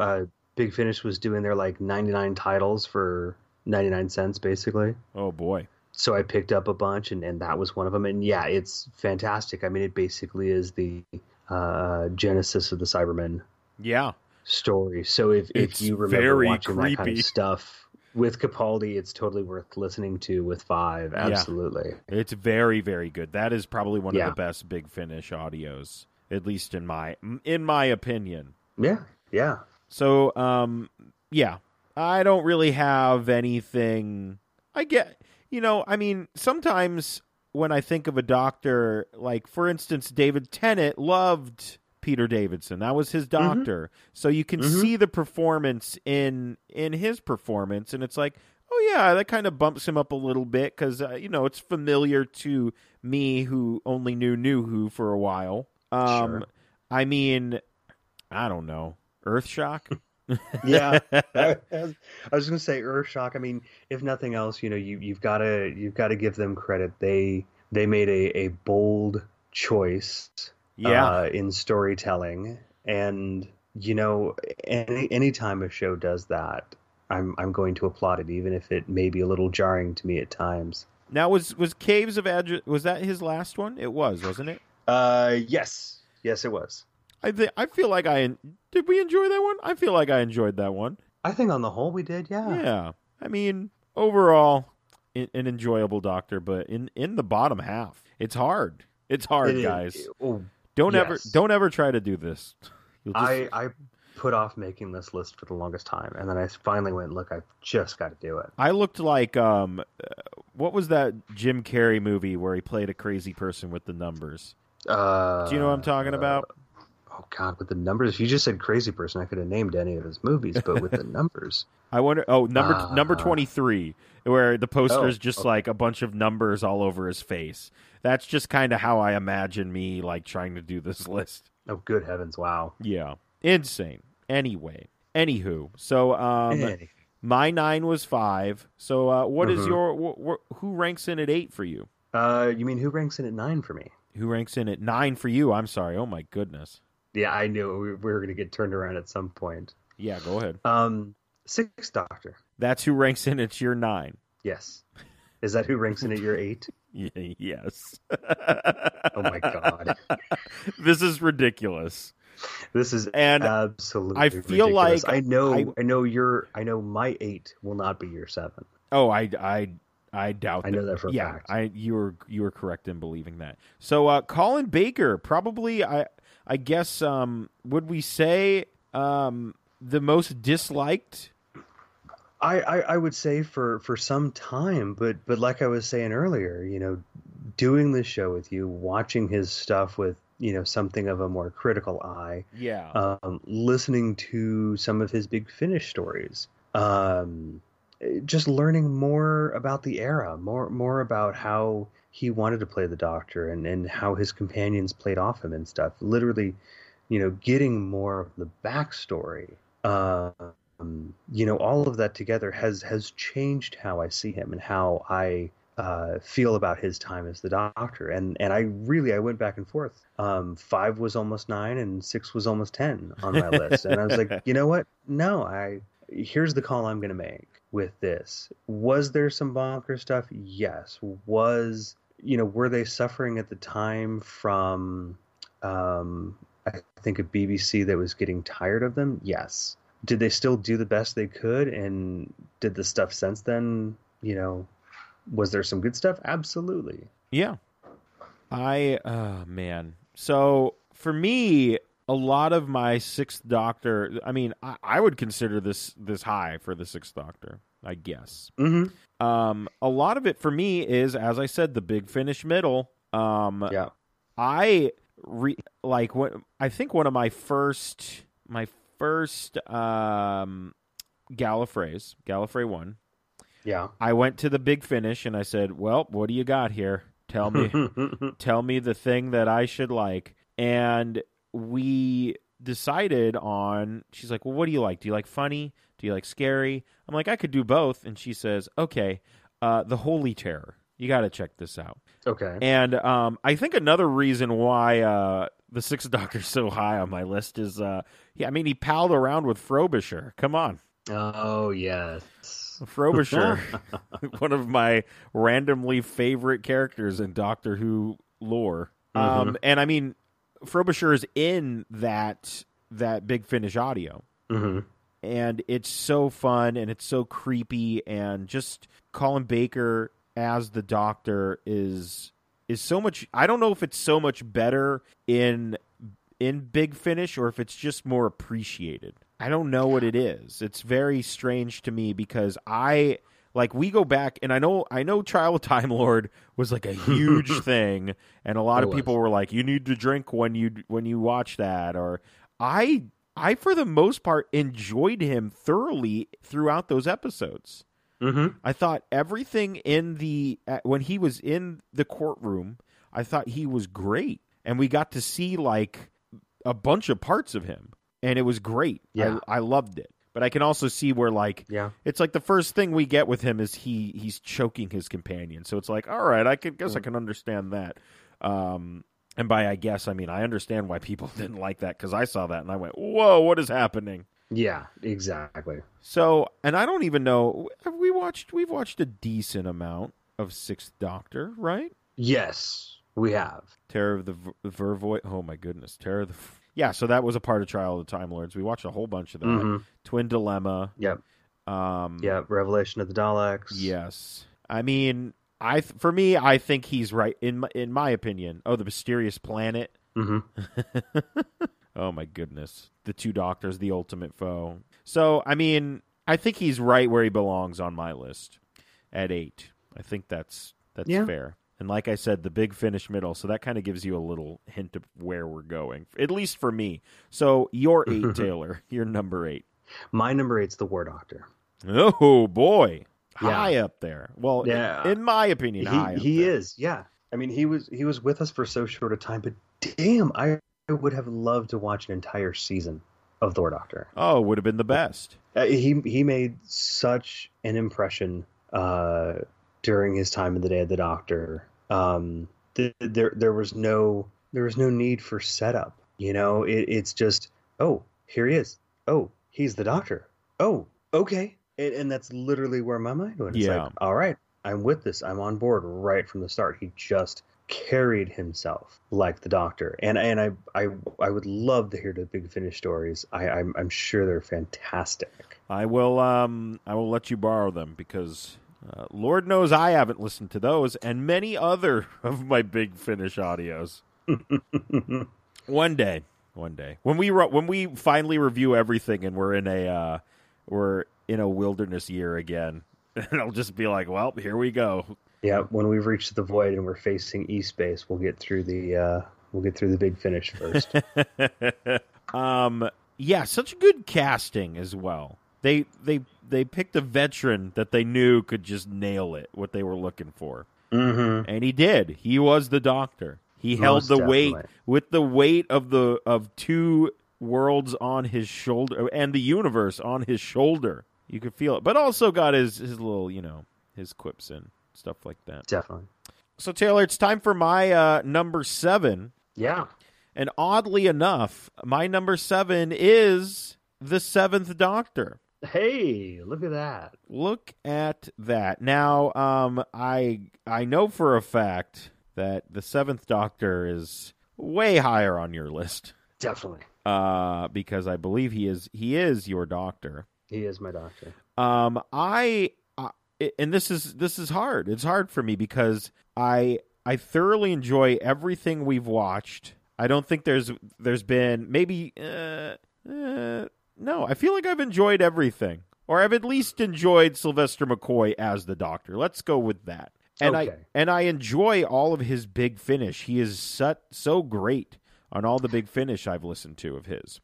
Big Finish was doing their like 99 titles for 99 cents, basically. oh boy, so I picked up a bunch, and, and that was one of them. And yeah, it's fantastic. I mean, it basically is the uh, genesis of the Cybermen yeah, story. So if, It's if you remember watching that kind of stuff with Capaldi, it's totally worth listening to. With Five, Yeah. absolutely. it's very very good. That is probably one Yeah. of the best Big Finish audios, at least in my in my opinion. Yeah, yeah. So, um, yeah, I don't really have anything. I get, you know, I mean, sometimes when I think of a doctor, like for instance, David Tennant loved Peter Davison. That was his doctor. So you can Mhm. see the performance in in his performance, and it's like, oh yeah, that kind of bumps him up a little bit because uh, you know it's familiar to me who only knew New Who for a while. Um, Sure. I mean, I don't know. Earthshock? yeah. I was, I was going to say Earthshock. I mean, if nothing else, you know, you you've got to you've got to give them credit. They they made a, a bold choice Yeah. uh, in storytelling, and you know, any any time a show does that, I'm I'm going to applaud it, even if it may be a little jarring to me at times. now was was Caves of Adra- was that his last one? It was, wasn't it? Uh, yes, yes, it was. I think I feel like I did we enjoy that one? I feel like I enjoyed that one. I think on the whole we did. Yeah. Yeah. I mean, overall an, an enjoyable doctor, but in in the bottom half, it's hard. It's hard, It is- guys. oh, Don't ever don't ever try to do this. Just- I I put off making this list for the longest time, and then I finally went, look, I've just got to do it. I looked like um, uh, what was that Jim Carrey movie where he played a crazy person with the numbers? Uh, Do you know what I'm talking about? Oh God, with the numbers. If you just said crazy person, I could have named any of his movies, but with the numbers, I wonder. Oh, number Uh, number twenty three, where the poster is Oh, just okay. like a bunch of numbers all over his face. That's just kind of how I imagine me like trying to do this list. oh good heavens, wow. Yeah, insane. Anyway, anywho, so um, my nine was five. So uh, what is Mhm. your wh- wh- who ranks in at eight for you? Uh, you mean who ranks in at nine for me? Who ranks in at nine for you? I'm sorry. Oh my goodness. Yeah, I knew we we were going to get turned around at some point. Yeah, go ahead. Um, Sixth Doctor. That's who ranks in at your nine. Yes. Is that who ranks in at your eight? Yes. Oh my God. this is ridiculous. This is And absolutely. I feel ridiculous. like I know. I- I, know your. I know my eight will not be your seven. Oh, I, I, I doubt. I know that for a yeah, fact. I you were you were correct in believing that. So, uh, Colin Baker, probably, I I guess, um, would we say, um, the most disliked I, I, I would say for, for some time, but but like I was saying earlier, you know, doing this show with you, watching his stuff with you know something of a more critical eye, Yeah. um, listening to some of his big finish stories, um, just learning more about the era, more more about how he wanted to play the Doctor and and how his companions played off him and stuff. Literally, you know, getting more of the backstory. Um, you know, all of that together has has changed how I see him and how I uh, feel about his time as the Doctor. And and I really I went back and forth. Um, five was almost nine, and six was almost ten on my list. And I was like, you know what? No, I here's the call I'm going to make with this. Was there some bonker stuff? Yes. Was you know were they suffering at the time from um, I think a BBC that was getting tired of them? Yes. Did they still do the best they could? And did the stuff since then, you know, was there some good stuff? Absolutely. Yeah. I uh man. So for me, a lot of my sixth doctor I mean, I, I would consider this this high for the sixth doctor, I guess. Mm-hmm. Um a lot of it for me is, as I said, the big finish middle. Um Yeah. I re- like what I think one of my first my first um Gallifrey's, Gallifrey one. Yeah. I went to the big finish and I said, "Well, what do you got here? Tell me tell me the thing that I should like. And we decided on she's like, Well, what do you like? Do you like funny? Do you like scary? I'm like, I could do both. And she says, Okay, uh, the Holy Terror. You gotta check this out. okay. And um, I think another reason why uh, the Sixth Doctor's so high on my list is uh, yeah, I mean he palled around with Frobisher. Come on. Oh yes. Frobisher, one of my randomly favorite characters in Doctor Who lore. Um, and I mean, Frobisher is in that that Big Finish audio, hmm and it's so fun and it's so creepy, and just Colin Baker as the Doctor is is so much. I don't know if it's so much better in in Big Finish or if it's just more appreciated. I don't know what it is. It's very strange to me because I like we go back and I know I know Trial of Time Lord was like a huge thing and a lot It of was. people were like you need to drink when you when you watch that or I I for the most part enjoyed him thoroughly throughout those episodes. hmm I thought everything in the uh, when he was in the courtroom, I thought he was great, and we got to see like a bunch of parts of him, and it was great. Yeah. I, I loved it. But I can also see where like Yeah. it's like the first thing we get with him is he he's choking his companion. So it's like, all right, I can guess I can understand that. Um, and by I guess I mean I understand why people didn't like that because I saw that and I went, whoa, what is happening? Yeah. Exactly. So, and I don't even know. Have we watched? We've watched a decent amount of Sixth Doctor, right? Yes, we have. Terror of the Ver- Vervoid. Oh my goodness, Terror of the. Yeah, so that was a part of Trial of the Time Lords. We watched a whole bunch of that. hmm Twin Dilemma. Yep. Um, Yeah. Revelation of the Daleks. Yes. I mean, I th- for me, I think he's right in my, in my opinion. Oh, the mysterious planet. hmm Oh my goodness. The two doctors, the ultimate foe. So, I mean, I think he's right where he belongs on my list at 8. I think that's that's Yeah. fair. And like I said, the big finish middle, so that kind of gives you a little hint of where we're going. At least for me. So, you're 8, Taylor. You're number 8. My number eight's the War Doctor. Oh boy. Yeah. High up there. Well, Yeah. in my opinion, high He he there. is. Yeah. I mean, he was he was with us for so short a time, but damn, I would have loved to watch an entire season of War Doctor. Oh, would have been the best. Uh, he he made such an impression uh, during his time in the Day of the Doctor. Um, th- there there was no there was no need for setup. You know, it, it's just oh here he is. Oh he's the Doctor. Oh okay, and, and that's literally where my mind went. It's Yeah. like all right, I'm with this. I'm on board right from the start. He just carried himself like the Doctor, and and I I I would love to hear the Big Finish stories. I I'm, I'm sure they're fantastic. I will um I will let you borrow them because uh, Lord knows I haven't listened to those and many other of my big finish audios. one day, one day when we ro- when we finally review everything and we're in a uh, we're in a wilderness year again. And I'll just be like, well, here we go. Yeah, when we've reached the void and we're facing E-Space, we'll get through the uh, we'll get through the big finish first. um, yeah, such good casting as well. They they they picked a veteran that they knew could just nail it, what they were looking for, mm-hmm. and he did. He was the doctor. He held Most the weight with the weight of the of two worlds on his shoulder and the universe on his shoulder. You could feel it, but also got his his little you know his quips and stuff like that. Definitely. So Taylor, it's time for my uh, number seven. Yeah. And oddly enough, my number seven is the Seventh Doctor. Hey, look at that. Look at that. Now, um, I I know for a fact that the Seventh Doctor is way higher on your list, Definitely. uh, because I believe he is he is your doctor. He is my doctor. Um, I, I and this is this is hard. It's hard for me because I I thoroughly enjoy everything we've watched. I don't think there's there's been maybe uh, uh, no. I feel like I've enjoyed everything, or I've at least enjoyed Sylvester McCoy as the Doctor. Let's go with that. And I and I enjoy all of his Big Finish. He is so, so great on all the Big Finish I've listened to of his.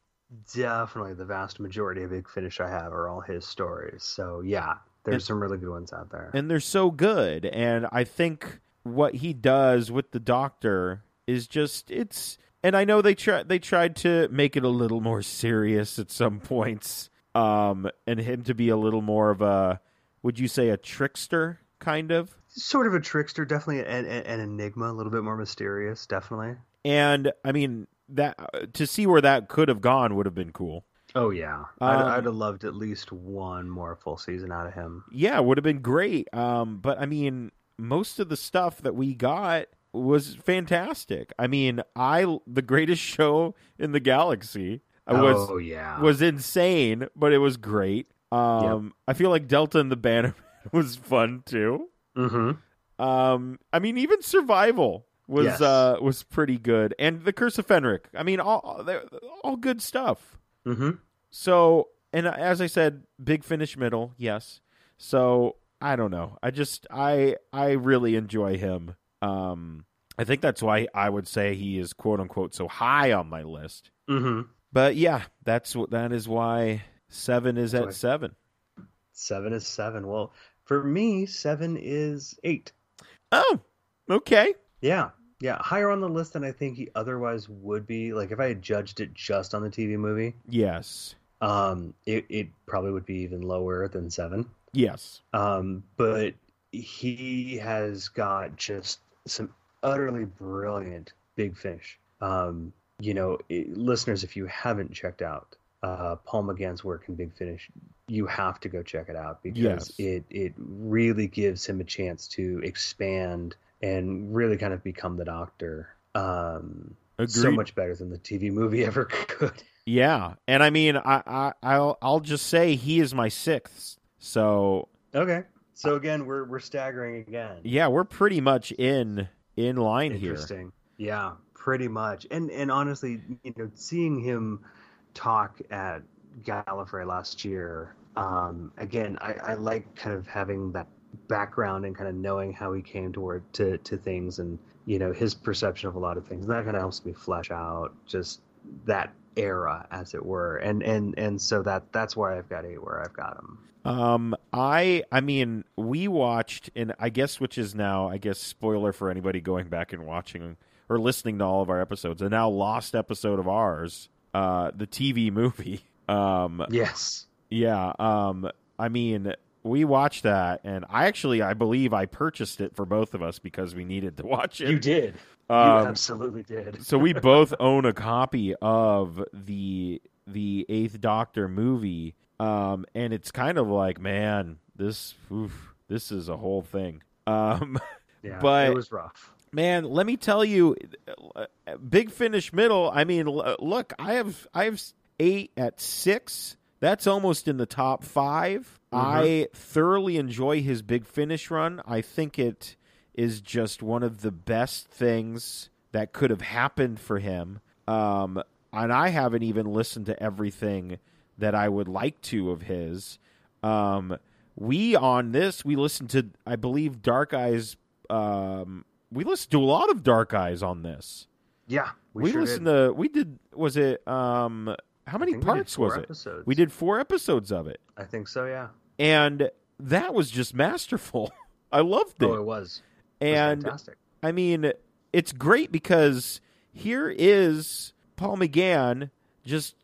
Definitely the vast majority of Big Finish I have are all his stories. So yeah, there's And- some really good ones out there. and they're so good and i think what he does with the doctor is just it's and i know they try they tried to make it a little more serious at some points um and him to be a little more of a would you say a trickster kind of sort of a trickster, definitely an, an, an enigma, a little bit more mysterious, definitely. and i mean that to see where that could have gone would have been cool Oh yeah, I'd, Um, I'd have loved at least one more full season out of him. yeah would have been great um but i mean most of the stuff that we got was fantastic i mean i the greatest show in the galaxy was oh yeah, was insane but it was great um i feel like delta and the banner was fun too mm-hmm. um i mean even survival was Yes. uh was pretty good and the curse of fenric i mean all all good stuff Mm-hmm. so, and as I said, big finish middle, yes. So I don't know. I just I I really enjoy him. Um, I think that's why I would say he is quote unquote so high on my list. Mm-hmm. But yeah, that's what that is why seven is at seven. Seven is seven. Well, for me, seven is eight. Oh, okay. Yeah, yeah, higher on the list than I think he otherwise would be. Like if I had judged it just on the TV movie, Yes, um, it it probably would be even lower than seven. yes, Um, but he has got just some utterly brilliant Big Finish. Um, you know, it, listeners, if you haven't checked out uh, Paul McGann's work in Big Finish, you have to go check it out because Yes. it it really gives him a chance to expand and really kind of become the Doctor. Um, so much better than the TV movie ever could. Yeah, and I mean, I, I I'll I'll just say he is my sixth. So Okay. So again, we're we're staggering again. yeah, we're pretty much in in line here. Interesting. Yeah, pretty much. And and honestly, you know, seeing him talk at Gallifrey last year, um, again, I, I like kind of having that background and kind of knowing how he came toward to to things and you know his perception of a lot of things. And that kind of helps me flesh out just that era, as it were. And and and so that that's why I've got eight where I've got them. Um, I, I mean, we watched, and I guess which is now, I guess, spoiler for anybody going back and watching or listening to all of our episodes, a now lost episode of ours, uh, the TV movie. Um, Yes. yeah. Um, I mean, we watched that, and I actually, I believe, I purchased it for both of us because we needed to watch it. You did. You Um, absolutely did. so we both own a copy of the the Eighth Doctor movie, um, and it's kind of like, man, this oof, this is a whole thing. Um, Yeah, but- it was rough. man, let me tell you, uh, Big Finish Middle. I mean, look, I have I have eight at six. That's almost in the top 5 I thoroughly enjoy his Big Finish run. I think it is just one of the best things that could have happened for him. Um, and I haven't even listened to everything that I would like to of his. Um, we on this we listened to I believe Dark Eyes. Um, we listened to a lot of Dark Eyes on this. Yeah, We, sure listened did. to we did was it um how many think we did parts was it? Episodes. We did four episodes of it, I think so. Yeah. and that was just masterful. I loved it, Oh, it was. It was and fantastic. I mean, it's great because here is Paul McGann just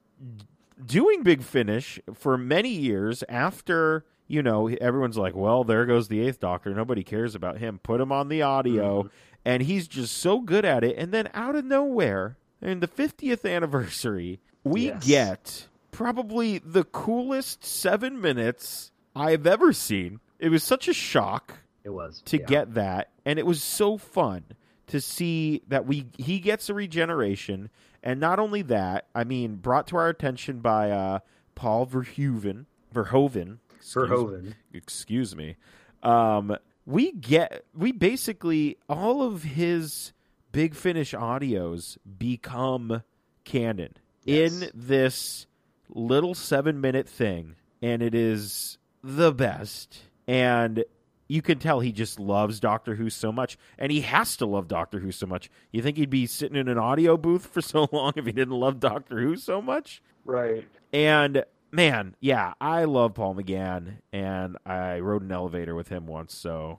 doing Big Finish for many years after, you know, everyone's like, well, there goes the Eighth Doctor. Nobody cares about him. Put him on the audio. Mm-hmm. And he's just so good at it. And then out of nowhere, in the 50th anniversary, we Yes. get probably the coolest seven minutes I've ever seen. It was such a shock It was to yeah. get that and it was so fun to see that we he gets a regeneration and not only that i mean brought to our attention by uh paul verhoeven verhoeven excuse- Verhoeven. excuse me um we get we basically all of his big finish audios become canon Yes. in this little seven minute thing and it is the best and you can tell he just loves doctor who so much and he has to love doctor who so much you think he'd be sitting in an audio booth for so long if he didn't love doctor who so much Right. and man, yeah, I love Paul McGann, and I rode an elevator with him once, so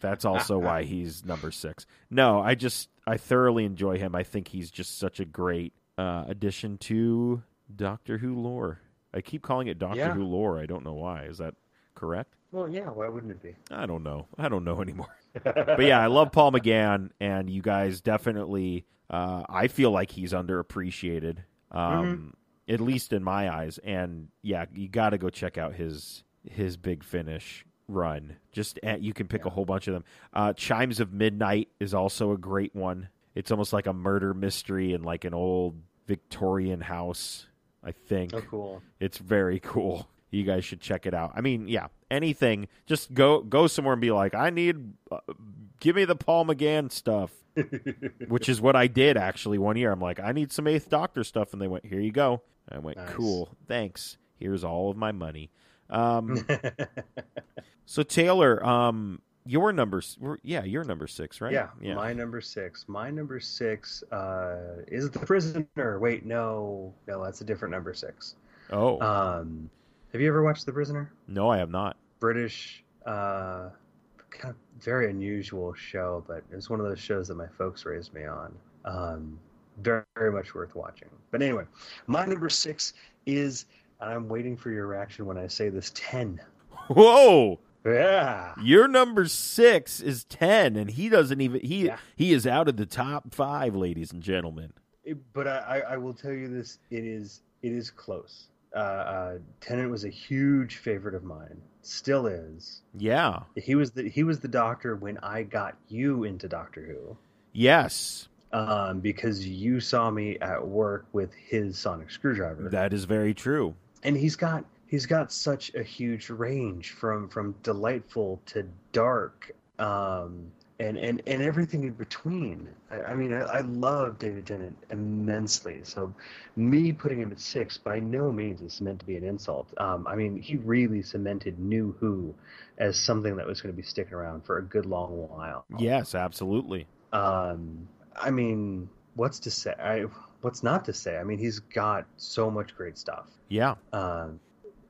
that's also why he's number six. No, I just I thoroughly enjoy him. I think he's just such a great uh, addition to Doctor Who lore. I keep calling it Doctor Yeah. Who lore. I don't know why. Is that correct? Well, yeah. Why wouldn't it be? I don't know. I don't know anymore. but yeah, I love Paul McGann, and you guys definitely. Uh, I feel like he's underappreciated, um, at least in my eyes. And yeah, you got to go check out his his big finish run. Just at, you can pick a whole bunch of them. Uh, Chimes of Midnight is also a great one. It's almost like a murder mystery and like an old Victorian house. I think. Oh, cool. It's very cool. You guys should check it out. I mean, yeah, anything. Just go go somewhere and be like, I need, uh, give me the Paul McGann stuff, which is what I did actually one year. I'm like, I need some Eighth Doctor stuff, and they went, here you go. I went, Nice. cool, thanks. Here's all of my money. Um, so Taylor, um, your number, yeah, you're number six, right? Yeah, yeah. my number six. My number six uh, is the prisoner. Wait, no, no, that's a different number six. oh Um, have you ever watched The Prisoner? no, I have not. British, uh, kind of very unusual show, but it was one of those shows that my folks raised me on. Um, very, very much worth watching. But anyway, my number six is, and I'm waiting for your reaction when I say this, ten. Whoa. Yeah. Your number six is ten, and he doesn't even he Yeah. he is out of the top five, ladies and gentlemen. It- but I, I, I will tell you this: it is it is close. Uh, uh, Tennant was a huge favorite of mine. Still is. Yeah. He was the he was the Doctor when I got you into Doctor Who, Yes, um, because you saw me at work with his sonic screwdriver, that is very true. and he's got he's got such a huge range from from delightful to dark. Um, and, and, and everything in between. I, I mean, I, I love David Tennant immensely. So, me putting him at six by no means is meant to be an insult. Um, I mean, he really cemented New Who as something that was going to be sticking around for a good long while. Yes, absolutely. Um, I mean, what's to say? I, what's not to say? I mean, he's got so much great stuff. Yeah. Um,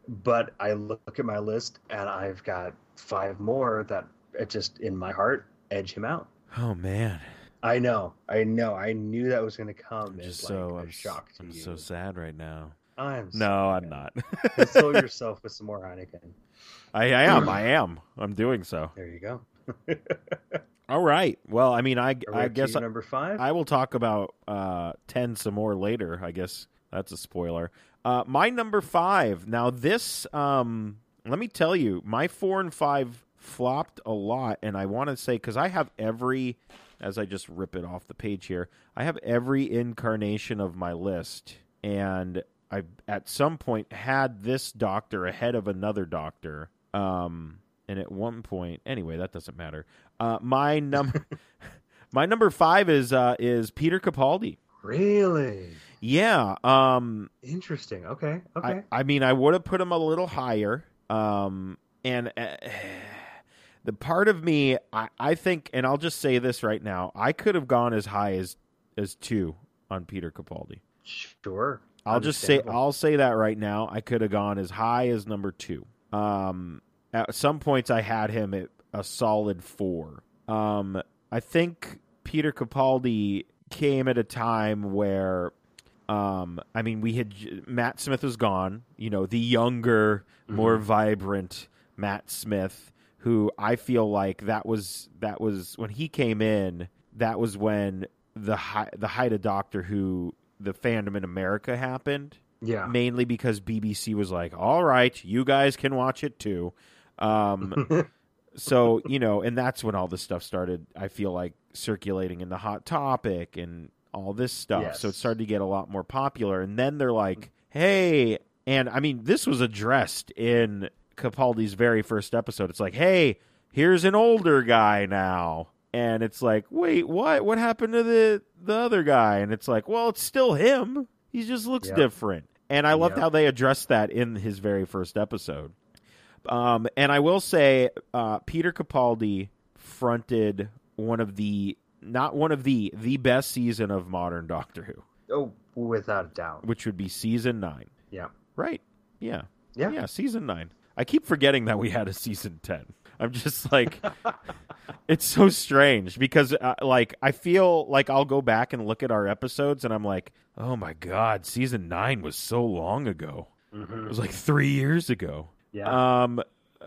but I look at my list and I've got five more that it just in my heart edge him out. Oh man, I know, I know, I knew that was going to come just like so I'm, shocked. I'm you. so sad right now. I'm No, sorry. I'm not. Console yourself with some more Heineken. I, I am. I am. I'm doing so. There you go. All right. Well, I mean, I I guess I, number five. I will talk about uh, 10 some more later. I guess that's a spoiler. Uh, my number five. Now, this, um, let me tell you, my four and five flopped a lot. And I want to say, because I have every, as I just rip it off the page here, I have every incarnation of my list. And I, at some point, had this doctor ahead of another doctor. Um, and at one point, anyway, that doesn't matter. Uh, my number. My number five is uh, is Peter Capaldi. Really Yeah, um, interesting. Okay, okay. I mean, I would have put him a little higher, Um, and uh, the part of me, I, I think, and I'll just say this right now, I could have gone as high as as two on Peter Capaldi. Sure. I'll just say I'll say that right now. I could have gone as high as number two. Um, at some points, I had him at a solid four. Um, I think Peter Capaldi came at a time where, um, I mean, we had Matt Smith was gone. You know, the younger, more vibrant Matt Smith, who I feel like that was that was when he came in. That was when the high, the height of Doctor Who, the fandom in America happened Yeah. mainly because BBC was like, "All right, you guys can watch it too." Um, so you know, and that's when all this stuff started. I feel like circulating in the hot topic and all this stuff. So it started to get a lot more popular. And then they're like, "Hey," and I mean, this was addressed in Capaldi's very first episode. It's like, "Hey, here's an older guy now." And it's like, wait, what? What happened to the the other guy? And it's like, well, it's still him. He just looks Yep. different. And I loved Yep. how they addressed that in his very first episode. Um, and I will say, uh, Peter Capaldi fronted one of the not one of the the best season of modern Doctor Who, oh, without a doubt. which would be season nine. Yeah. Right? Yeah. Yeah. Yeah. Season nine. I keep forgetting that we had a season ten. I'm just like, it's so strange because, uh, like, I feel like I'll go back and look at our episodes and I'm like, oh my god, season nine was so long ago. It was like three years ago. Yeah. Um, uh,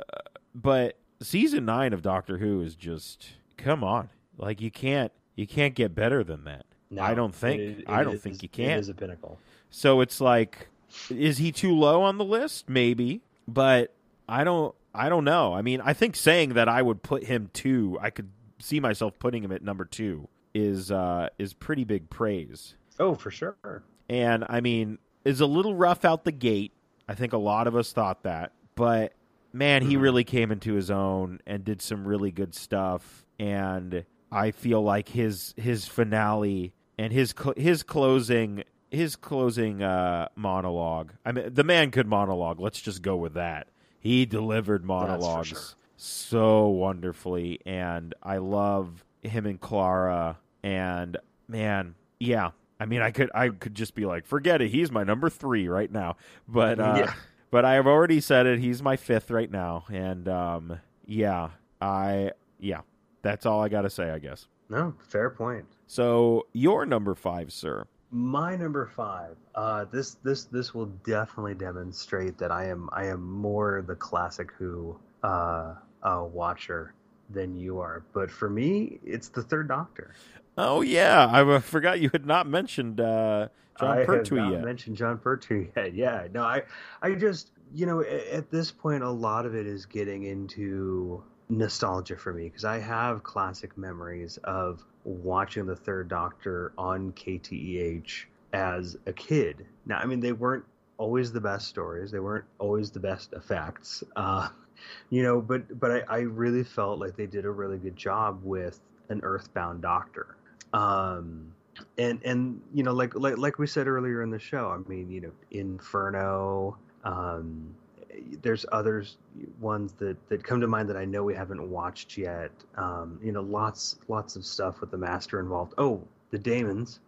but season nine of Doctor Who is just come on, like you can't you can't get better than that. No, I don't think it- it I don't is- think you can. is a pinnacle. So it's like, is he too low on the list? Maybe, but I don't. I don't know. I mean, I think saying that I would put him two, I could see myself putting him at number two is uh, is pretty big praise. Oh, for sure. And I mean, is a little rough out the gate. I think a lot of us thought that, but man, he Mhm. really came into his own and did some really good stuff. And I feel like his his finale and his cl- his closing his closing uh, monologue. I mean, the man could monologue. Let's just go with that. He delivered monologues sure. so wonderfully, and I love him and Clara. And man, yeah. I mean, I could I could just be like, forget it. He's my number three right now. But uh, Yeah. But I have already said it. He's my fifth right now, and um, yeah, I yeah, that's all I got to say, I guess. No, fair point. So your number five, sir. My number five. Uh, this this this will definitely demonstrate that I am I am more the classic Who uh, uh, watcher than you are. But for me, it's the Third Doctor. Oh yeah, I forgot you had not mentioned uh, Jon I have Pertwee not yet. mentioned Jon Pertwee yet. Yeah, no, I, I just, you know, at this point, a lot of it is getting into nostalgia for me because I have classic memories of watching the Third Doctor on KTEH as a kid. Now, I mean, they weren't always the best stories. They weren't always the best effects. Uh, you know, but but I, I really felt like they did a really good job with an Earthbound Doctor. Um, and and you know like like like we said earlier in the show i mean you know inferno um there's others ones that that come to mind that i know we haven't watched yet um you know lots lots of stuff with the master involved oh the daemons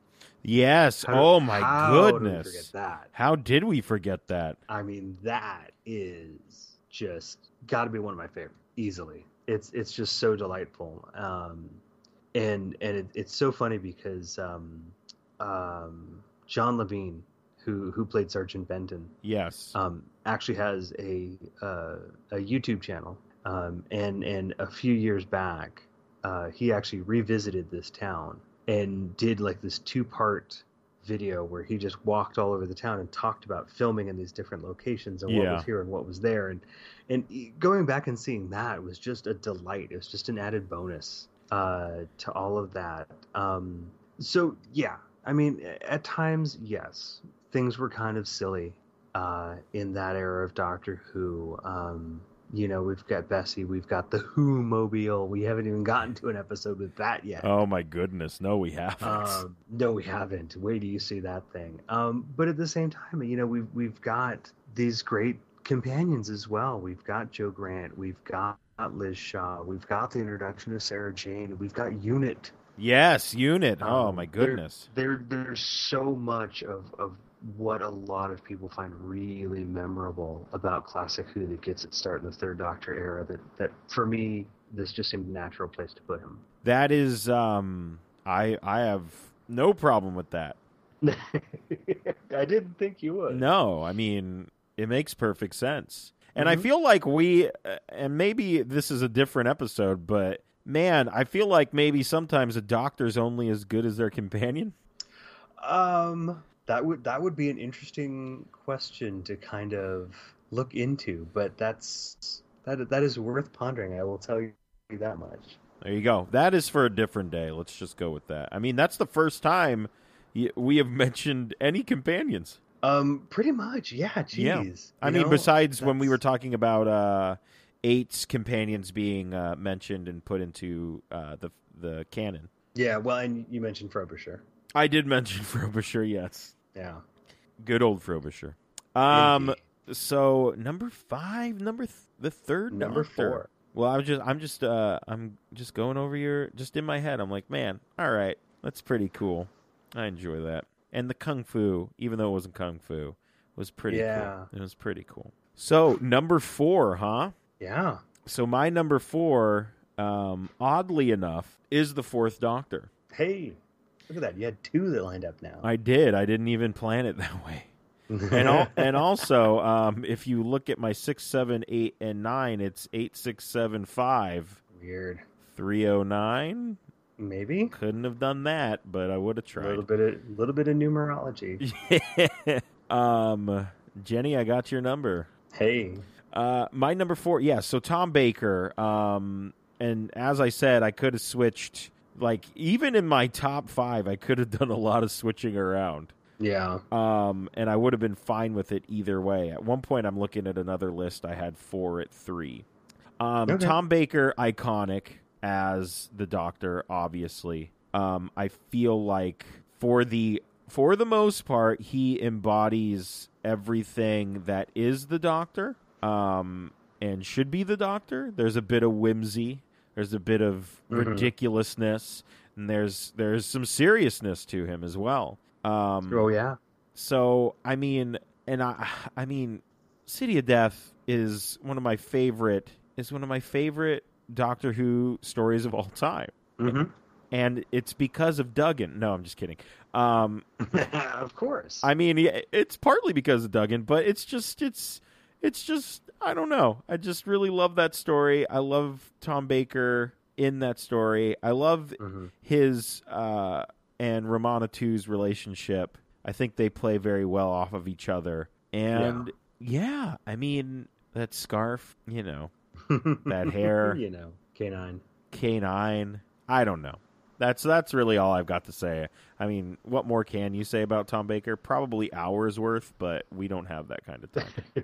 Yes. How- oh my how did we goodness. forget that How did we forget that? i mean that is just got to be one of my favorite easily it's it's just so delightful um and and it, it's so funny because um um john levene who who played sergeant benton Yes. um actually has a uh, a youtube channel um and and a few years back uh he actually revisited this town and did like this two part video where he just walked all over the town and talked about filming in these different locations and what Yeah. was here and what was there and and going back and seeing that was just a delight it was just an added bonus uh to all of that um so yeah i mean at times yes things were kind of silly uh in that era of doctor who um you know we've got bessie we've got the who mobile we haven't even gotten to an episode with that yet oh my goodness. No, we haven't. um, no, we haven't. Wait do you see that thing? Um, but at the same time, you know, we've we've got these great companions as well. We've got Jo Grant, we've got Liz Shaw, we've got the introduction of Sarah Jane, we've got Unit. Yes, Unit. oh Um, my there- goodness. There, there's so much of, of what a lot of people find really memorable about Classic Who that gets its start in the Third Doctor era. That, that for me, this just seemed a natural place to put him. That is um I I have no problem with that. I didn't think you would. No, I mean it makes perfect sense. And I Mhm. feel like we uh, and maybe this is a different episode, but man, I feel like maybe sometimes a doctor's only as good as their companion. Um, that would that would be an interesting question to kind of look into, but that's that that is worth pondering. I will tell you that much. There you go. That is for a different day. Let's just go with that. I mean, that's the first time we have mentioned any companions. Um, pretty much, yeah. Jeez. Yeah. I mean, know, besides when we were talking about uh, eight's companions being uh, mentioned and put into uh, the the canon. Yeah, well, and you mentioned Frobisher. I did mention Frobisher, yes. Yeah. Good old Frobisher. Um, Indeed. so number five, number th- the third number four. Well, I'm just, I'm just, uh, I'm just going over your, just in my head. I'm like, man, all right, that's pretty cool. I enjoy that. And the kung fu, even though it wasn't kung fu, was pretty Yeah. cool. It was pretty cool. So number four, huh? Yeah. So my number four, um, oddly enough, is the Fourth Doctor. Hey, look at that. You had two that lined up now. I did. I didn't even plan it that way. and al- and also, um, if you look at my six, seven, eight, and nine, it's eight, six, seven, five, Weird. three, oh, nine. Maybe Couldn't have done that, but I would have tried. a little bit of little bit of numerology. um, Jenny, I got your number. hey. Uh, my number four, yeah. So Tom Baker. Um, and as I said, I could have switched. Like even in my top five, I could have done a lot of switching around. Yeah. Um, and I would have been fine with it either way. At one point, I'm looking at another list. I had four at three. Um, Okay. Tom Baker, iconic as the Doctor, obviously. Um, I feel like for the for the most part, he embodies everything that is the Doctor, um, and should be the Doctor. There's a bit of whimsy. There's a bit of Mhm. ridiculousness, and there's there's some seriousness to him as well. Um, Oh yeah. so I mean, and I, I mean, City of Death is one of my favorite. Is one of my favorite Doctor Who stories of all time, hmm and it's because of Duggan. No, I'm just kidding. Um, of course. I mean, it's partly because of Duggan, but it's just it's it's just I don't know. I just really love that story. I love Tom Baker in that story. I love hmm his uh, and Romana 2's relationship. I think they play very well off of each other. And yeah, I mean that scarf, you know, that hair. you know, K9. K9. I don't know. That's that's really all I've got to say. I mean, what more can you say about Tom Baker? Probably hours worth, but we don't have that kind of time.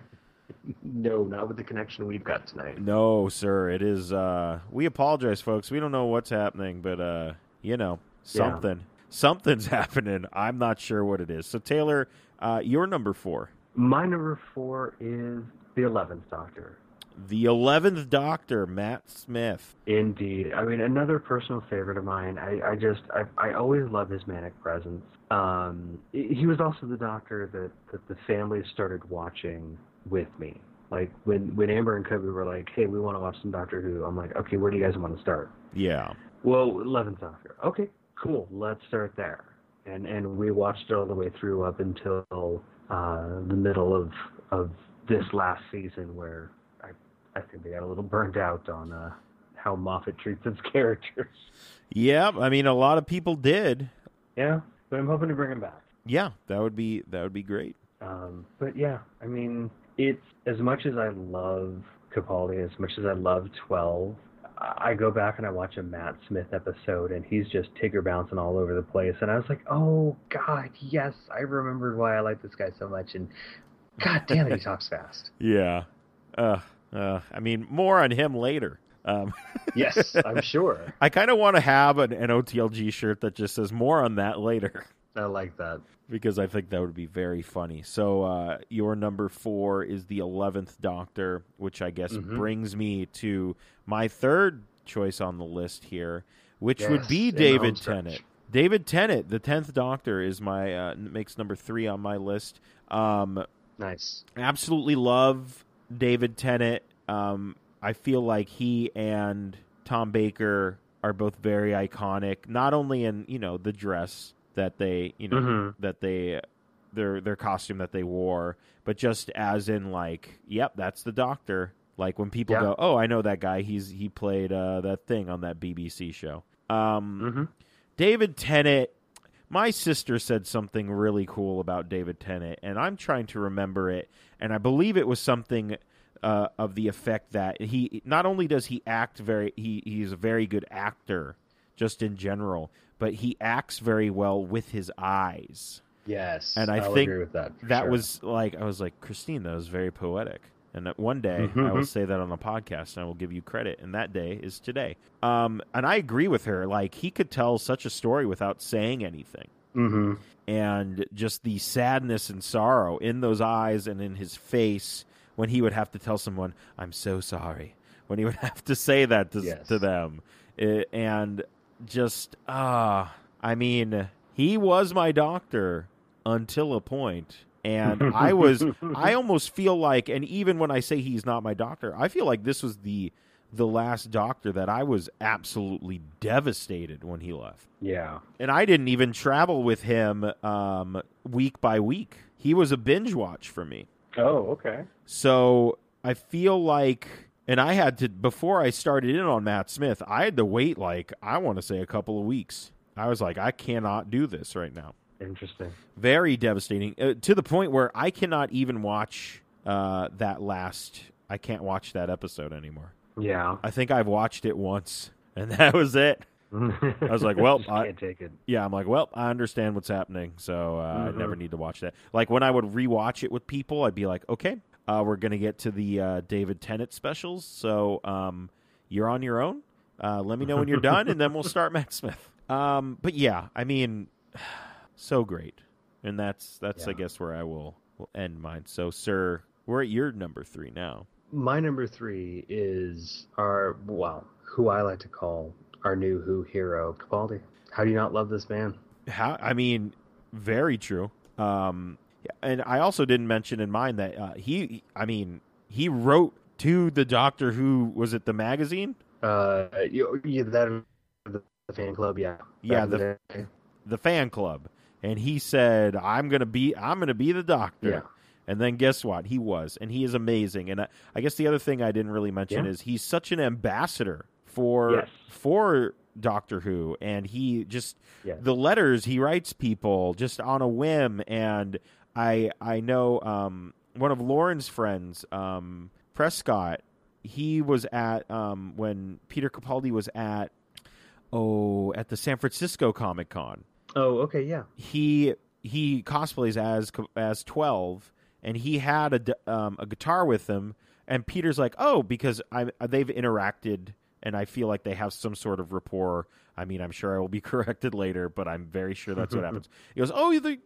No, not with the connection we've got tonight. no, sir. It is uh we apologize folks. We don't know what's happening, but uh you know, Yeah. something. Something's happening. I'm not sure what it is. So Taylor, uh you're number 4. My number four is the Eleventh Doctor. The 11th Doctor, Matt Smith. Indeed. I mean, another personal favorite of mine. I, I just, I, I always love his manic presence. Um, he was also the doctor that, that the family started watching with me. Like when, when Amber and Kobe were like, "Hey, we want to watch some Doctor Who," I'm like, "Okay, where do you guys want to start?" Yeah. Well, Eleventh Doctor. Okay, cool. Let's start there. And and we watched it all the way through up until uh, the middle of of this last season, where I think they got a little burned out on uh, how Moffat treats his characters. Yeah, I mean a lot of people did. Yeah, but I'm hoping to bring him back. Yeah, that would be that would be great. Um, but yeah, I mean, it's as much as I love Capaldi, as much as I love Twelve. I I go back and I watch a Matt Smith episode, and he's just Tigger bouncing all over the place. And I was like, "Oh God, yes, I remembered why I like this guy so much." And God damn it, he talks fast. Yeah. Uh, uh, I mean, more on him later. Um, Yes, I'm sure. I kind of want to have an, an OTLG shirt that just says more on that later. I like that. because I think that would be very funny. So uh, your number four is the eleventh Doctor, which I guess Mhm. brings me to my third choice on the list here, which would be David. Tennant. David Tennant, the tenth Doctor, is my uh, makes number three on my list. Um, Nice. absolutely love David Tennant. Um, I feel like he and Tom Baker are both very iconic, not only in you know the dress that they you know Mhm. that they their their costume that they wore, but just as in like, yep, that's the Doctor. Like when people Yeah. go, oh, I know that guy. He's he played uh, that thing on that BBC show. Um, Mm-hmm. David Tennant. My sister said something really cool about David Tennant, and I'm trying to remember it. And I believe it was something uh, of the effect that he not only does he act very, he he's a very good actor, just in general, but he acts very well with his eyes. Yes. And I I'll think agree with that. That sure. was like I was like Christine, that was very poetic. And one day I Mhm. will say that on the podcast and I will give you credit. And that day is today. Um, and I agree with her. Like he could tell such a story without saying anything. Mm-hmm. And just the sadness and sorrow in those eyes and in his face when he would have to tell someone, "I'm so sorry," when he would have to say that to, Yes. to them, It- and just ah, I mean, he was my doctor until a point, and I was, I almost feel like, and even when I say he's not my doctor, I feel like this was the the last doctor that I was absolutely devastated when he left Yeah. and I didn't even travel with him um, week by week. He was a binge watch for me. Oh, okay. So I feel like, and I had to before I started in on Matt Smith, I had to wait like I want to say a couple of weeks. I was like, I cannot do this right now. Interesting. Very devastating uh, to the point where I cannot even watch uh, that last. I can't watch that episode anymore. Yeah. I think I've watched it once, and that was it. I was like, well, I- can't take it. Yeah, I'm like, well, I understand what's happening, so uh, Mhm. I never need to watch that. Like when I would rewatch it with people, I'd be like, okay, uh, we're gonna get to the uh, David Tennant specials, so um, you're on your own. Uh, let me know when you're done, and then we'll start Matt Smith. Um, but yeah, I mean, so great, and that's that's I guess where I will will end mine. So, sir, we're at your number three now. My number three is our well, who I like to call our new Who hero, Capaldi. How do you not love this man? How? I mean, very true. Um, and I also didn't mention in mine that uh, he. I mean, he wrote to the Doctor Who. Was it the magazine? Uh, you, you that the, the fan club, yeah, Yeah, in the the fan club, and he said, "I'm gonna be. I'm gonna be the Doctor." yeah, And then guess what? He was, and he is amazing. And I, I guess the other thing I didn't really mention Yeah. is he's such an ambassador for Yes. for Doctor Who, and he just yes. the letters he writes people just on a whim and i i know um one of lauren's friends um prescott he was at um when peter capaldi was at oh at the san francisco comic con oh, okay, yeah, he he cosplays as as 12 and he had a um, a guitar with him and Peter's like oh because I they've interacted and I feel like they have some sort of rapport I mean I'm sure I will be corrected later but I'm very sure that's what happens he goes oh the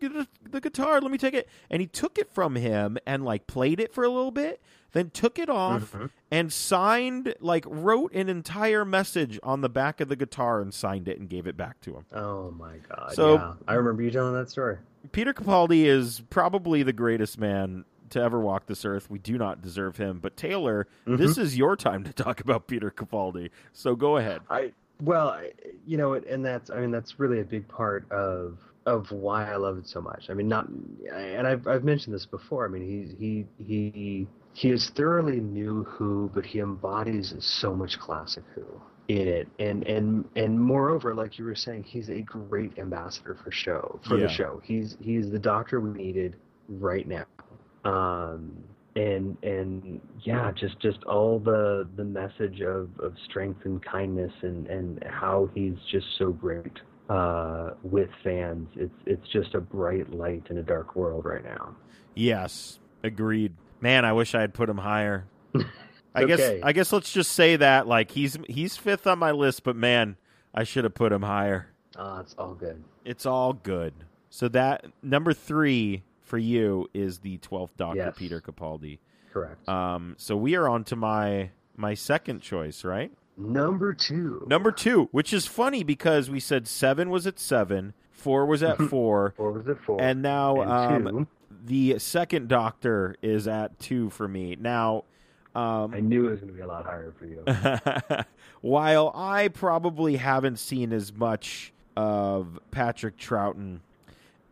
the, the guitar let me take it and he took it from him and like played it for a little bit then took it off Mhm. and signed like wrote an entire message on the back of the guitar and signed it and gave it back to him Oh my god. So- yeah. I remember you telling that story. Peter Capaldi is probably the greatest man to ever walk this earth. We do not deserve him. But Taylor, Mm-hmm. this is your time to talk about Peter Capaldi. So go ahead. I well, I, you know, and that's I mean that's really a big part of of why I love it so much. I mean, not and I've I've mentioned this before. I mean, he he he he is thoroughly new Who, but he embodies so much classic Who in it, and and and moreover, like you were saying, he's a great ambassador for show for Yeah. the show. He's he's the doctor we needed right now. Um, and and yeah, just just all the the message of, of strength and kindness and and how he's just so great uh, with fans. It's it's just a bright light in a dark world right now. Yes, agreed. Man, I wish I had put him higher. I guess I guess let's just say that like he's he's fifth on my list, but man, I should have put him higher. Oh, it's all good. It's all good. So that number three for you is the twelfth Doctor, Yes. Peter Capaldi. Correct. Um, so we are on to my my second choice, right? Number two. Number two, which is funny because we said seven was at seven, four was at four, Or was it four? and now And um, the second Doctor is at two for me. Now, um, I knew it was going to be a lot higher for you. while I probably haven't seen as much of Patrick Troughton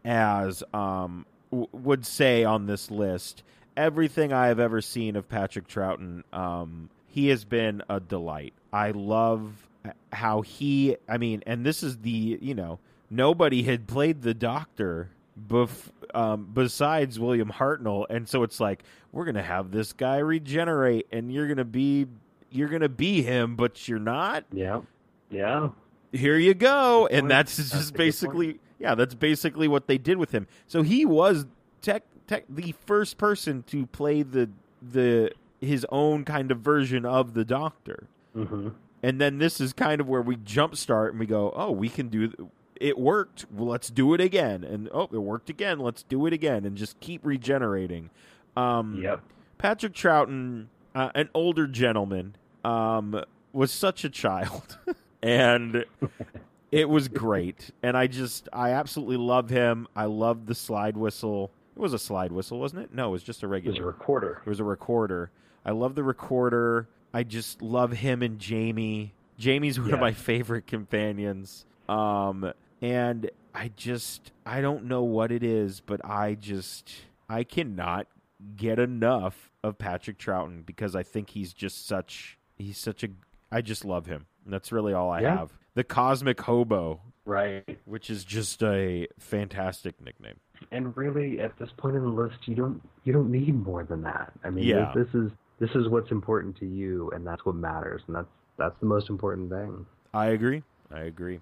as um, w- would say on this list, everything I have ever seen of Patrick Troughton, um, he has been a delight. I love how he, I mean, and this is the, you know, nobody had played the Doctor bef- um, besides William Hartnell, and so it's like we're gonna have this guy regenerate, and you're gonna be you're gonna be him, but you're not. yeah. Yeah. Here you go, and that's That's just good basically yeah, that's basically what they did with him. So he was tech, tech the first person to play the the his own kind of version of the Doctor. Mm-hmm. And then this is kind of where we jumpstart and we go, oh, we can do it. Worked. Well, let's do it again. And oh, it worked again. Let's do it again, and just keep regenerating. Um, Yep. Patrick Troughton, uh, an older gentleman, um, was such a child, and it was great. And I just, I absolutely love him. I love the slide whistle. It was a slide whistle, wasn't it? No, it was just a regular. It was a recorder. It was a recorder. I love the recorder. I just love him and Jamie. Jamie's one of my favorite companions. Um, and I just I don't know what it is, but I just I cannot get enough of Patrick Troughton because I think he's just such he's such a I just love him. That's really all I Yeah. have. The Cosmic Hobo, Right. which is just a fantastic nickname. And really, at this point in the list, you don't you don't need more than that. I mean, Yeah. this, this is this is what's important to you, and that's what matters, and that's that's the most important thing. I agree. I agree.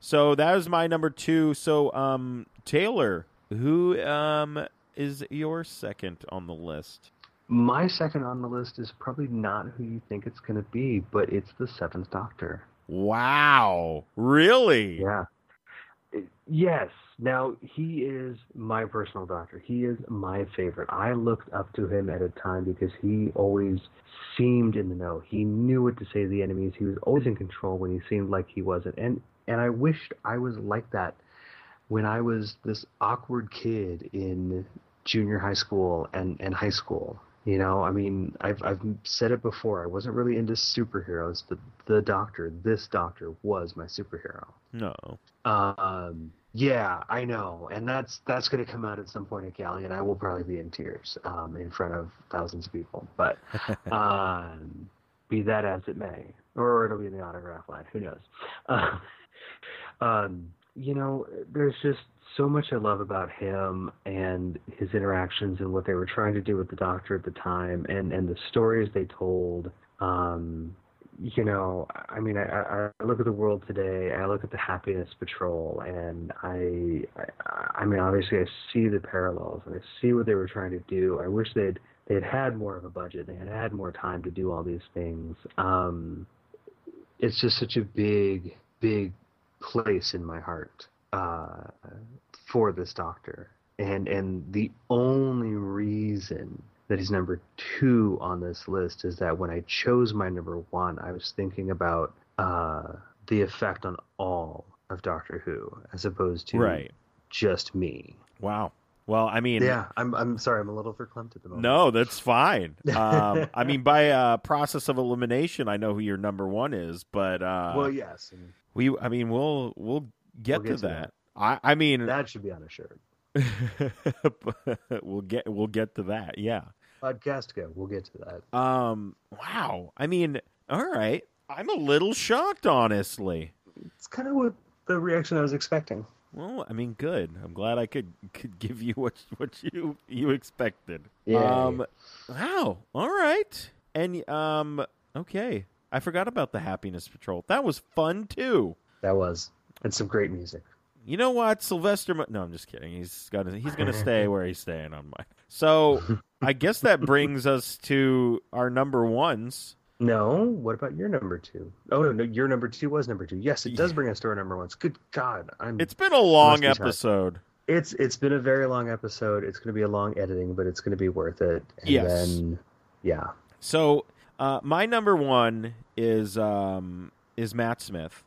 So that is my number two. So, um, Taylor, who um is your second on the list? My second on the list is probably not who you think it's going to be, but it's the Seventh Doctor. Wow, really? Yeah. Yes. Now he is my personal doctor. He is my favorite. I looked up to him at a time because he always seemed in the know. He knew what to say to the enemies. He was always in control when he seemed like he wasn't. And and I wished I was like that when I was this awkward kid in junior high school and, and high school. You know, I mean, I've I've said it before. I wasn't really into superheroes. The the doctor, this doctor, was my superhero. No. Um, yeah, I know, and that's that's going to come out at some point at Galley, and I will probably be in tears um, in front of thousands of people. But um, be that as it may, or it'll be in the autograph line. Who knows? Uh, um, you know, there's just so much I love about him and his interactions and what they were trying to do with the Doctor at the time, and and the stories they told. Um, you know, I mean, I, I look at the world today. I look at the Happiness Patrol, and I, I, I mean, obviously, I see the parallels, and I see what they were trying to do. I wish they'd they'd had more of a budget. They had had more time to do all these things. Um, it's just such a big, big place in my heart uh, for this Doctor, and and the only reason that he's number two on this list is that when I chose my number one, I was thinking about uh, the effect on all of Doctor Who as opposed to Right. just me. Wow. Well, I mean, Yeah, I'm I'm sorry, I'm a little verklempt at the moment. no, that's fine. Um, I mean, by uh, process of elimination, I know who your number one is, but uh, well, yes, and we, I mean, we'll we'll get, We'll get to, to that. I, I mean, that should be on a shirt. we'll get we'll get to that. Yeah. Podcast go. We'll get to that. Um. Wow. I mean, all right. I'm a little shocked, honestly. It's kind of what the reaction I was expecting. Well, I mean, good. I'm glad I could could give you what what you you expected. Yay. Um. Wow. All right. And um. Okay. I forgot about the Happiness Patrol. That was fun too. That was and some great music. You know what, Sylvester? Mo- no, I'm just kidding. He's gonna he's gonna stay where he's staying on my. So I guess that brings us to our number ones. No, what about your number two? Oh no, no, your number two was number two. Yes, it does bring us to our number ones. Good God, I'm. It's been a long Must be hard. episode. It's it's been a very long episode. It's going to be a long editing, but it's going to be worth it. And Yes. Then, yeah. So uh, my number one is um, is Matt Smith.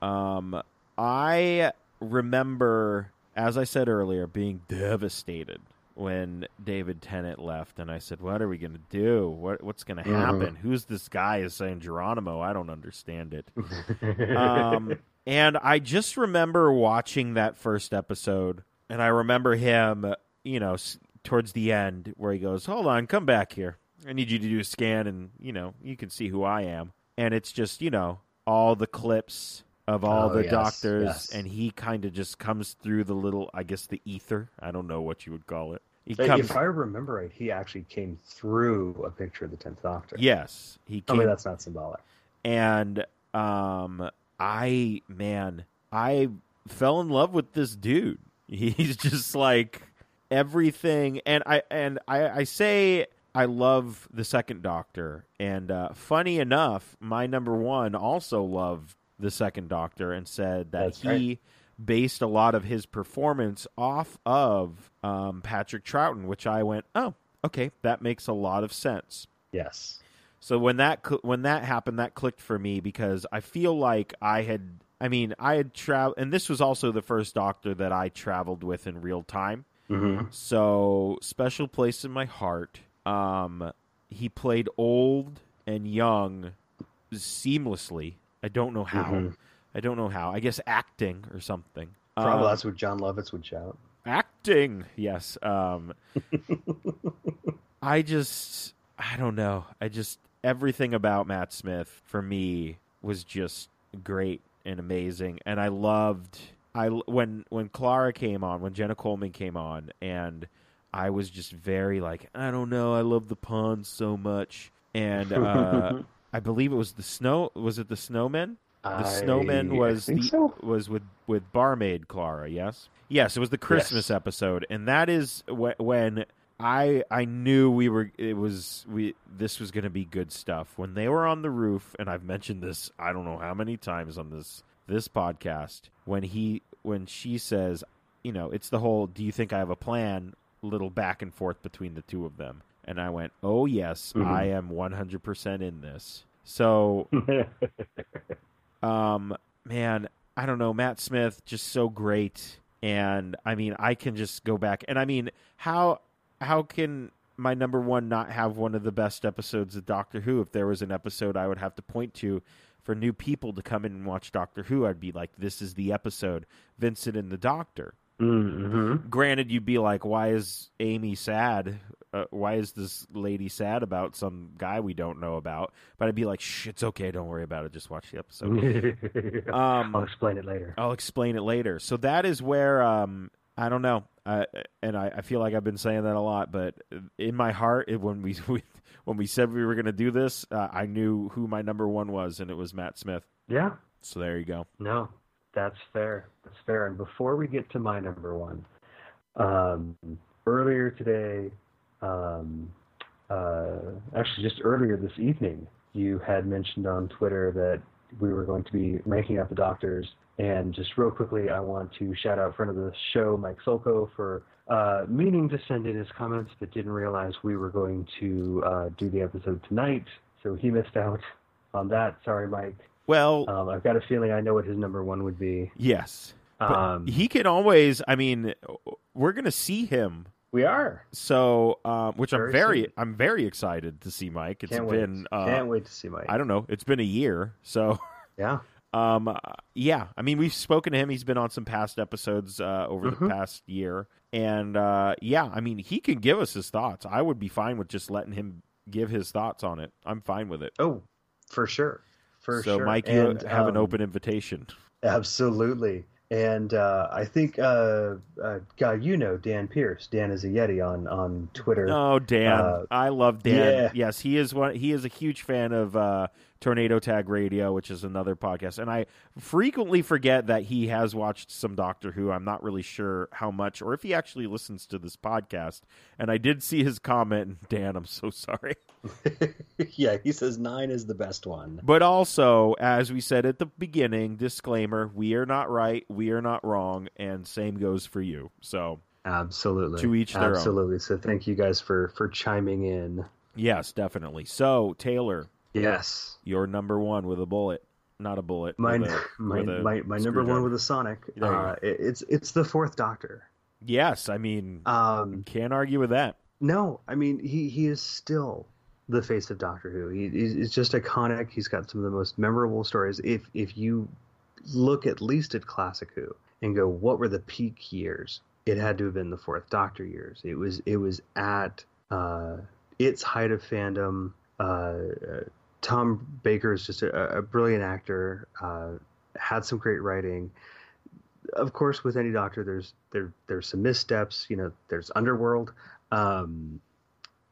Um, I remember, as I said earlier, being devastated when David Tennant left, and I said, "What are we going to do? What what's going to Mhm. happen? Who's this guy? Is saying Geronimo? I don't understand it." um, and I just remember watching that first episode, and I remember him, you know, s- towards the end where he goes, "Hold on, come back here. I need you to do a scan, and you know, you can see who I am." And it's just, you know, all the clips of all Oh, the yes, doctors, yes. and he kind of just comes through the little, I guess, the ether. I don't know what you would call it. He Hey, comes, if I remember right, he actually came through a picture of the Tenth Doctor. yes, he Tell came me that's not symbolic. and um i man i fell in love with this dude he's just like everything and i and i i say i love the second doctor and uh funny enough my number one also loved the second doctor and said that That's he right. based a lot of his performance off of um patrick troughton which i went oh okay that makes a lot of sense Yes. so when that cl- when that happened, that clicked for me because I feel like I had. I mean, I had traveled, and this was also the first Doctor that I traveled with in real time. Mm-hmm. So special place in my heart. Um, he played old and young seamlessly. I don't know how. Mhm. I don't know how. I guess acting or something. Probably Um, that's what Jon Lovitz would shout. acting yes um i just i don't know i just everything about matt smith for me was just great and amazing and i loved i when when clara came on when jenna coleman came on and i was just very like i don't know i love the Ponds so much and uh i believe it was the snow was it the snowmen the snowman I was the, so. was with with barmaid Clara. Yes, yes, it was the Christmas Yes. episode, and that is wh- when I I knew we were it was we this was going to be good stuff when they were on the roof, and I've mentioned this I don't know how many times on this this podcast when he when she says you know it's the whole do you think I have a plan little back and forth between the two of them, and I went oh yes Mhm. I am one hundred percent in this. So um, man, I don't know. Matt Smith just so great, and I mean, I can just go back and I mean, how how can my number one not have one of the best episodes of Doctor Who? If there was an episode I would have to point to for new people to come in and watch Doctor Who, I'd be like, this is the episode, Vincent and the Doctor. Mm-hmm. Granted, you'd be like, why is Amy sad? Uh, why is this lady sad about some guy we don't know about? But I'd be like, shh, it's okay. Don't worry about it. Just watch the episode. Um, I'll explain it later. I'll explain it later. So that is where um, I don't know, uh, and I, I feel like I've been saying that a lot, but in my heart, it, when we, we when we said we were going to do this, uh, I knew who my number one was, and it was Matt Smith. Yeah. So there you go. No, that's fair. That's fair. And before we get to my number one, um, earlier today, um, uh, actually just earlier this evening, you had mentioned on Twitter that we were going to be ranking out the doctors. And just real quickly, I want to shout out friend of the show, Mike Solko, for uh, meaning to send in his comments, but didn't realize we were going to uh, do the episode tonight. So he missed out on that. Sorry, Mike. Well, Um, I've got a feeling I know what his number one would be. yes, Um, he can always. I mean, we're going to see him. we are. So, um, which I'm Very very, soon. I'm very excited to see Mike. It's Can't been, wait. uh, Can't wait to see Mike. I don't know, it's been a year, so Yeah. Um, uh, yeah, I mean, we've spoken to him. He's been on some past episodes uh, over the Mhm. past year, and uh, yeah, I mean, he can give us his thoughts. I would be fine with just letting him give his thoughts on it. I'm fine with it. Oh, for sure. For so, sure. Mike, you And, have an um, open invitation. Absolutely. And uh, I think, uh, uh, God, you know Dan Pierce. Dan is a Yeti on, on Twitter. Oh, Dan, uh, I love Dan. yeah. Yes, he is one. He is a huge fan of uh, Tornado Tag Radio, which is another podcast. And I frequently forget that he has watched some Doctor Who. I'm not really sure how much or if he actually listens to this podcast. And I did see his comment, and Dan, I'm so sorry. yeah, he says nine is the best one. But also, as we said at the beginning, disclaimer: we are not right, we are not wrong, and same goes for you. So Absolutely. To each their own. Absolutely. So thank you guys for for chiming in. yes, definitely. So Taylor, Yes. you're number one with a bullet, not a bullet. My a- my a my, my number one with a Sonic. Uh, it's it's the fourth Doctor. Yes, I mean, Um, can't argue with that. no, I mean he he is still the face of Doctor Who. He, he's he's just iconic. He's got some of the most memorable stories. If if you look at least at classic Who and go, what were the peak years? It had to have been the fourth Doctor years. It was it was at uh, its height of fandom. Uh, uh, Tom Baker is just a, a brilliant actor. Uh, had some great writing. Of course, with any Doctor, there's there there's some missteps. You know, there's Underworld. Um,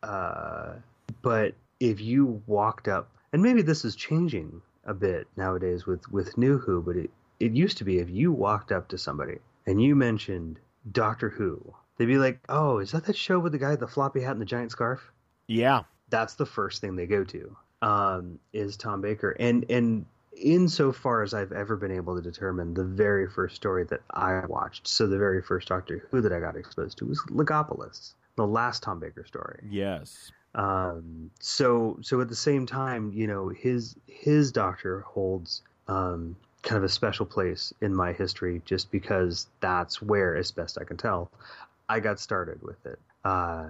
uh, but if you walked up, and maybe this is changing a bit nowadays with with New Who, but it it used to be if you walked up to somebody and you mentioned Doctor Who, they'd be like, "Oh, is that that show with the guy with the floppy hat and the giant scarf?" Yeah, That's the first thing they go to. Um, is Tom Baker, and and insofar as I've ever been able to determine, the very first story that I watched, so the very first Doctor Who that I got exposed to was Logopolis, the last Tom Baker story. yes, Um, so so at the same time, you know, his his doctor holds um, kind of a special place in my history, just because that's where, as best I can tell, I got started with it uh,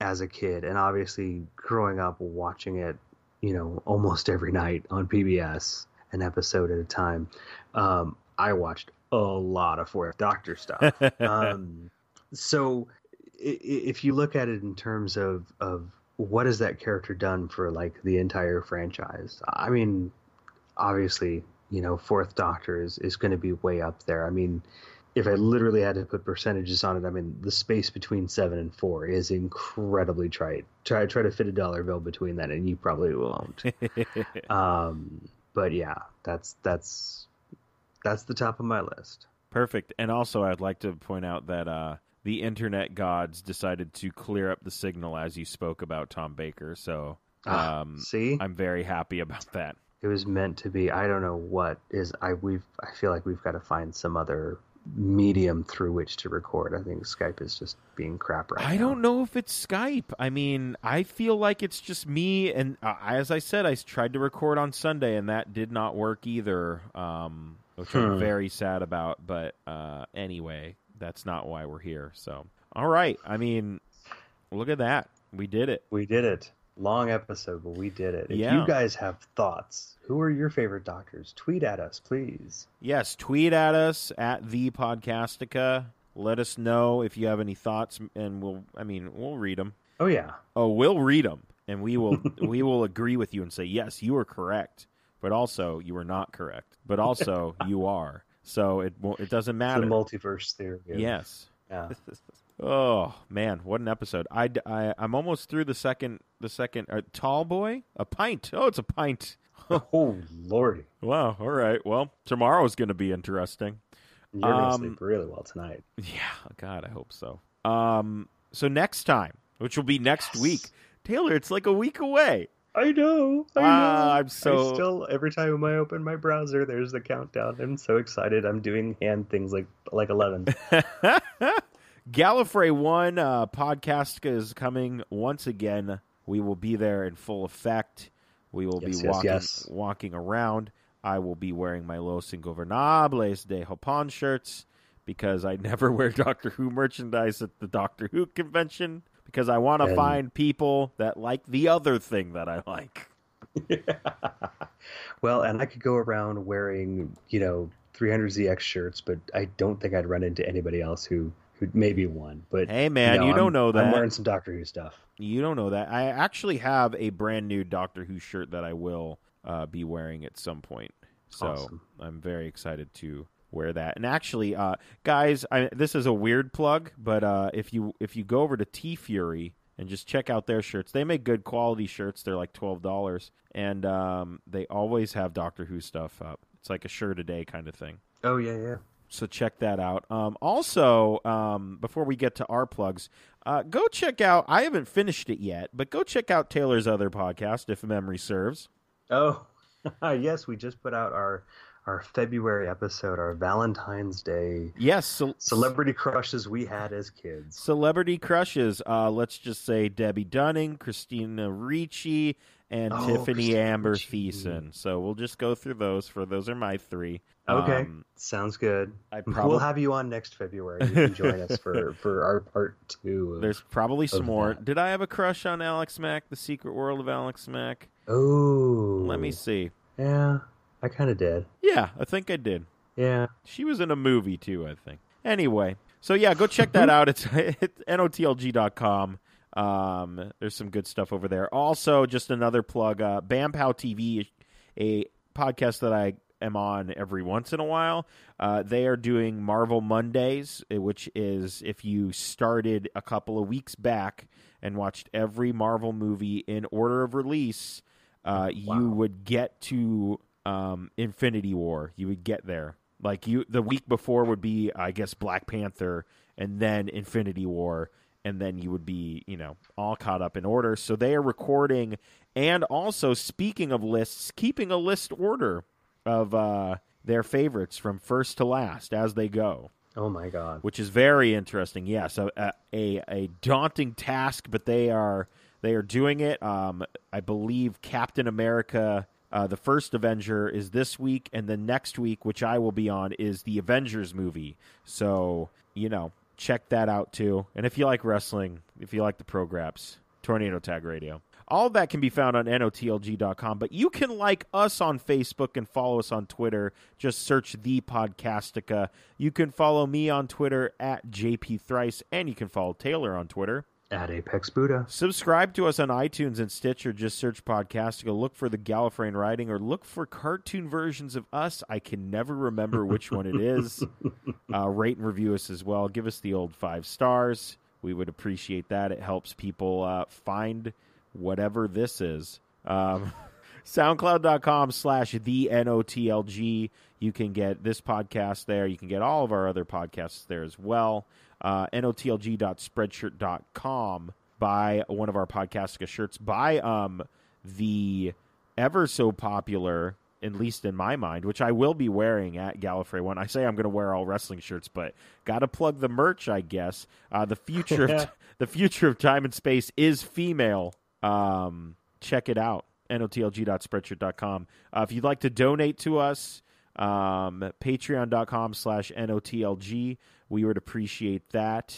as a kid, and obviously growing up watching it, you know, almost every night on PBS, an episode at a time. Um, I watched a lot of Fourth Doctor stuff um, so if you look at it in terms of of what has that character done for like the entire franchise i mean obviously you know fourth doctor is, is going to be way up there i mean if i literally had to put percentages on it i mean the space between seven and four is incredibly trite try try to fit a dollar bill between that and you probably won't um but yeah that's that's that's the top of my list perfect. And also, I'd like to point out that uh, the internet gods decided to clear up the signal as you spoke about Tom Baker. So Ah, um, see I'm very happy about that. it was meant to be i don't know what is i we've i feel like we've got to find some other medium through which to record i think skype is just being crap right now. I now. don't know if it's Skype. I mean, I feel like it's just me, and uh, as I said, I tried to record on Sunday, and that did not work either, um, which I'm Hmm. very sad about. But uh, anyway, that's not why we're here. So, all right. I mean, look at that. We did it. we did it long episode but we did it if Yeah. you guys have thoughts who are your favorite doctors tweet at us please Yes, tweet at us at the Podcastica. Let us know if you have any thoughts, and we'll. I mean, we'll read them. oh yeah Oh, we'll read them, and we will we will agree with you and say yes, you are correct, but also you are not correct, but also you are. So it won't- it doesn't matter. It's the multiverse theory yes. yeah Oh man, what an episode! I, I am almost through the second the second uh, tall boy a pint. Oh, it's a pint. oh lordy Wow. All right. Well, tomorrow's going to be interesting. you're Um, sleep really well tonight Yeah, God, I hope so. Um, so next time, which will be next Yes. week, Taylor, it's like a week away. I know. I know. I'm so- I still every time I open my browser, there's the countdown. I'm so excited. I'm doing hand things like like eleven. Gallifrey One uh, podcast is coming once again. We will be there in full effect. We will Yes, be yes, walking yes. walking around. I will be wearing my Los Ingobernables de Japón shirts because I never wear Doctor Who merchandise at the Doctor Who convention because I want to And- find people that like the other thing that I like. well, and I could go around wearing you know 300ZX shirts, but I don't think I'd run into anybody else who maybe one. But Hey man, you, I'm- don't know that. I'm wearing some Doctor Who stuff. You don't know that. I actually have a brand new Doctor Who shirt that I will uh, be wearing at some point. So Awesome. I'm very excited to wear that. And actually, uh, guys, I, this is a weird plug, but uh, if you if you go over to TeeFury and just check out their shirts. They make good quality shirts. They're like twelve dollars, and um, they always have Doctor Who stuff up. It's like a shirt a day kind of thing. Oh yeah, yeah. So check that out. Um, also, um, before we get to our plugs, uh, go check out. I haven't finished it yet, but go check out Taylor's other podcast, if memory serves. Oh, yes, we just put out our our February episode, our Valentine's Day Yes, ce- celebrity crushes we had as kids. celebrity crushes. Uh, let's just say Debbie Dunning, Christina Ricci, and Oh, Tiffani Christina Amber Ricci. Thiessen. So we'll just go through those. For those are my three. Okay, Um, sounds good. I we'll have you on next February. You can join us for for our part two. Of, there's probably some more. that. Did I have a crush on Alex Mack? The Secret World of Alex Mack. oh, Let me see. Yeah, I kind of did. Yeah, I think I did. Yeah. She was in a movie too, I think. Anyway, so yeah, go check that out. It's, it's notlg.com. Um, there's some good stuff over there. Also, just another plug, uh, Bampow TV, a podcast that I am on every once in a while. Uh, they are doing Marvel Mondays, eh, which is if you started a couple of weeks back and watched every Marvel movie in order of release, uh, you would get to um, Infinity War. You would get there. Like you, the week before would be, I guess, Black Panther, and then Infinity War, and then you would be, you know, all caught up in order. So they are recording, and also speaking of lists, keeping a list order of uh, their favorites from first to last as they go Oh my God. which is very interesting. Yes, a, a a daunting task, but they are they are doing it. Um, I believe Captain America, uh, the first Avenger, is this week, and the next week, which I will be on, is the Avengers movie. So you know, check that out too. And if you like wrestling, if you like the programs, Tornado Tag Radio. All that can be found on notlg.com, but you can like us on Facebook and follow us on Twitter. Just search The Podcastica. You can follow me on Twitter at JP Thrice, and you can follow Taylor on Twitter. At Apex Buddha. Subscribe to us on iTunes and Stitcher. Just search Podcastica. Look for the Gallifreyan writing or look for cartoon versions of us. I can never remember which one it is. Uh, rate and review us as well. Give us the old five stars. We would appreciate that. It helps people uh, find whatever this is. Um, SoundCloud.com slash the NOTLG. You can get this podcast there. You can get all of our other podcasts there as well. Uh, NOTLG.spreadshirt.com. Buy one of our Podcastica shirts. Buy um, the ever so popular, at least in my mind, which I will be wearing at Gallifrey One. I say I'm going to wear all wrestling shirts, but got to plug the merch, I guess. Uh, the future of the future of time and space is female. Um, check it out. notlg.spreadshirt.com. Uh, if you'd like to donate to us, um, patreon.com slash notlg. We would appreciate that.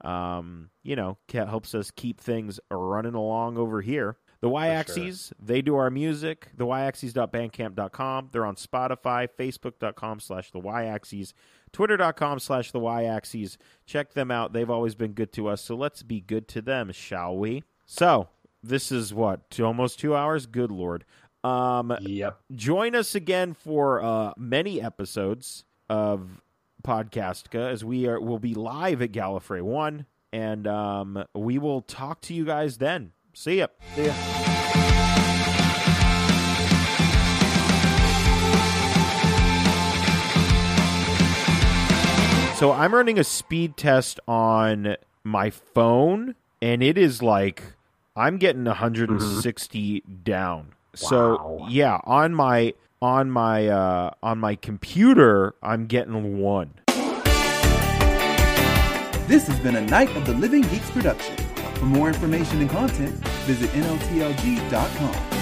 Um, you know, helps us keep things running along over here. The Y Axes, they do our music. The Y Axes.bandcamp.com. They're on Spotify, Facebook.com slash the Y Axes, Twitter.com slash the Y Axes. Check them out. They've always been good to us. So let's be good to them, shall we? So, this is what, two, almost two hours? Good Lord. Um, Yep. join us again for uh, many episodes of Podcastica as we are will be live at Gallifrey One, and um, we will talk to you guys then. See ya. See ya. So I'm running a speed test on my phone, and it is like I'm getting 160 down. So yeah, on my on my uh, on my computer, I'm getting one. This has been a Night of the Living Geeks production. For more information and content, visit NOTLG.com.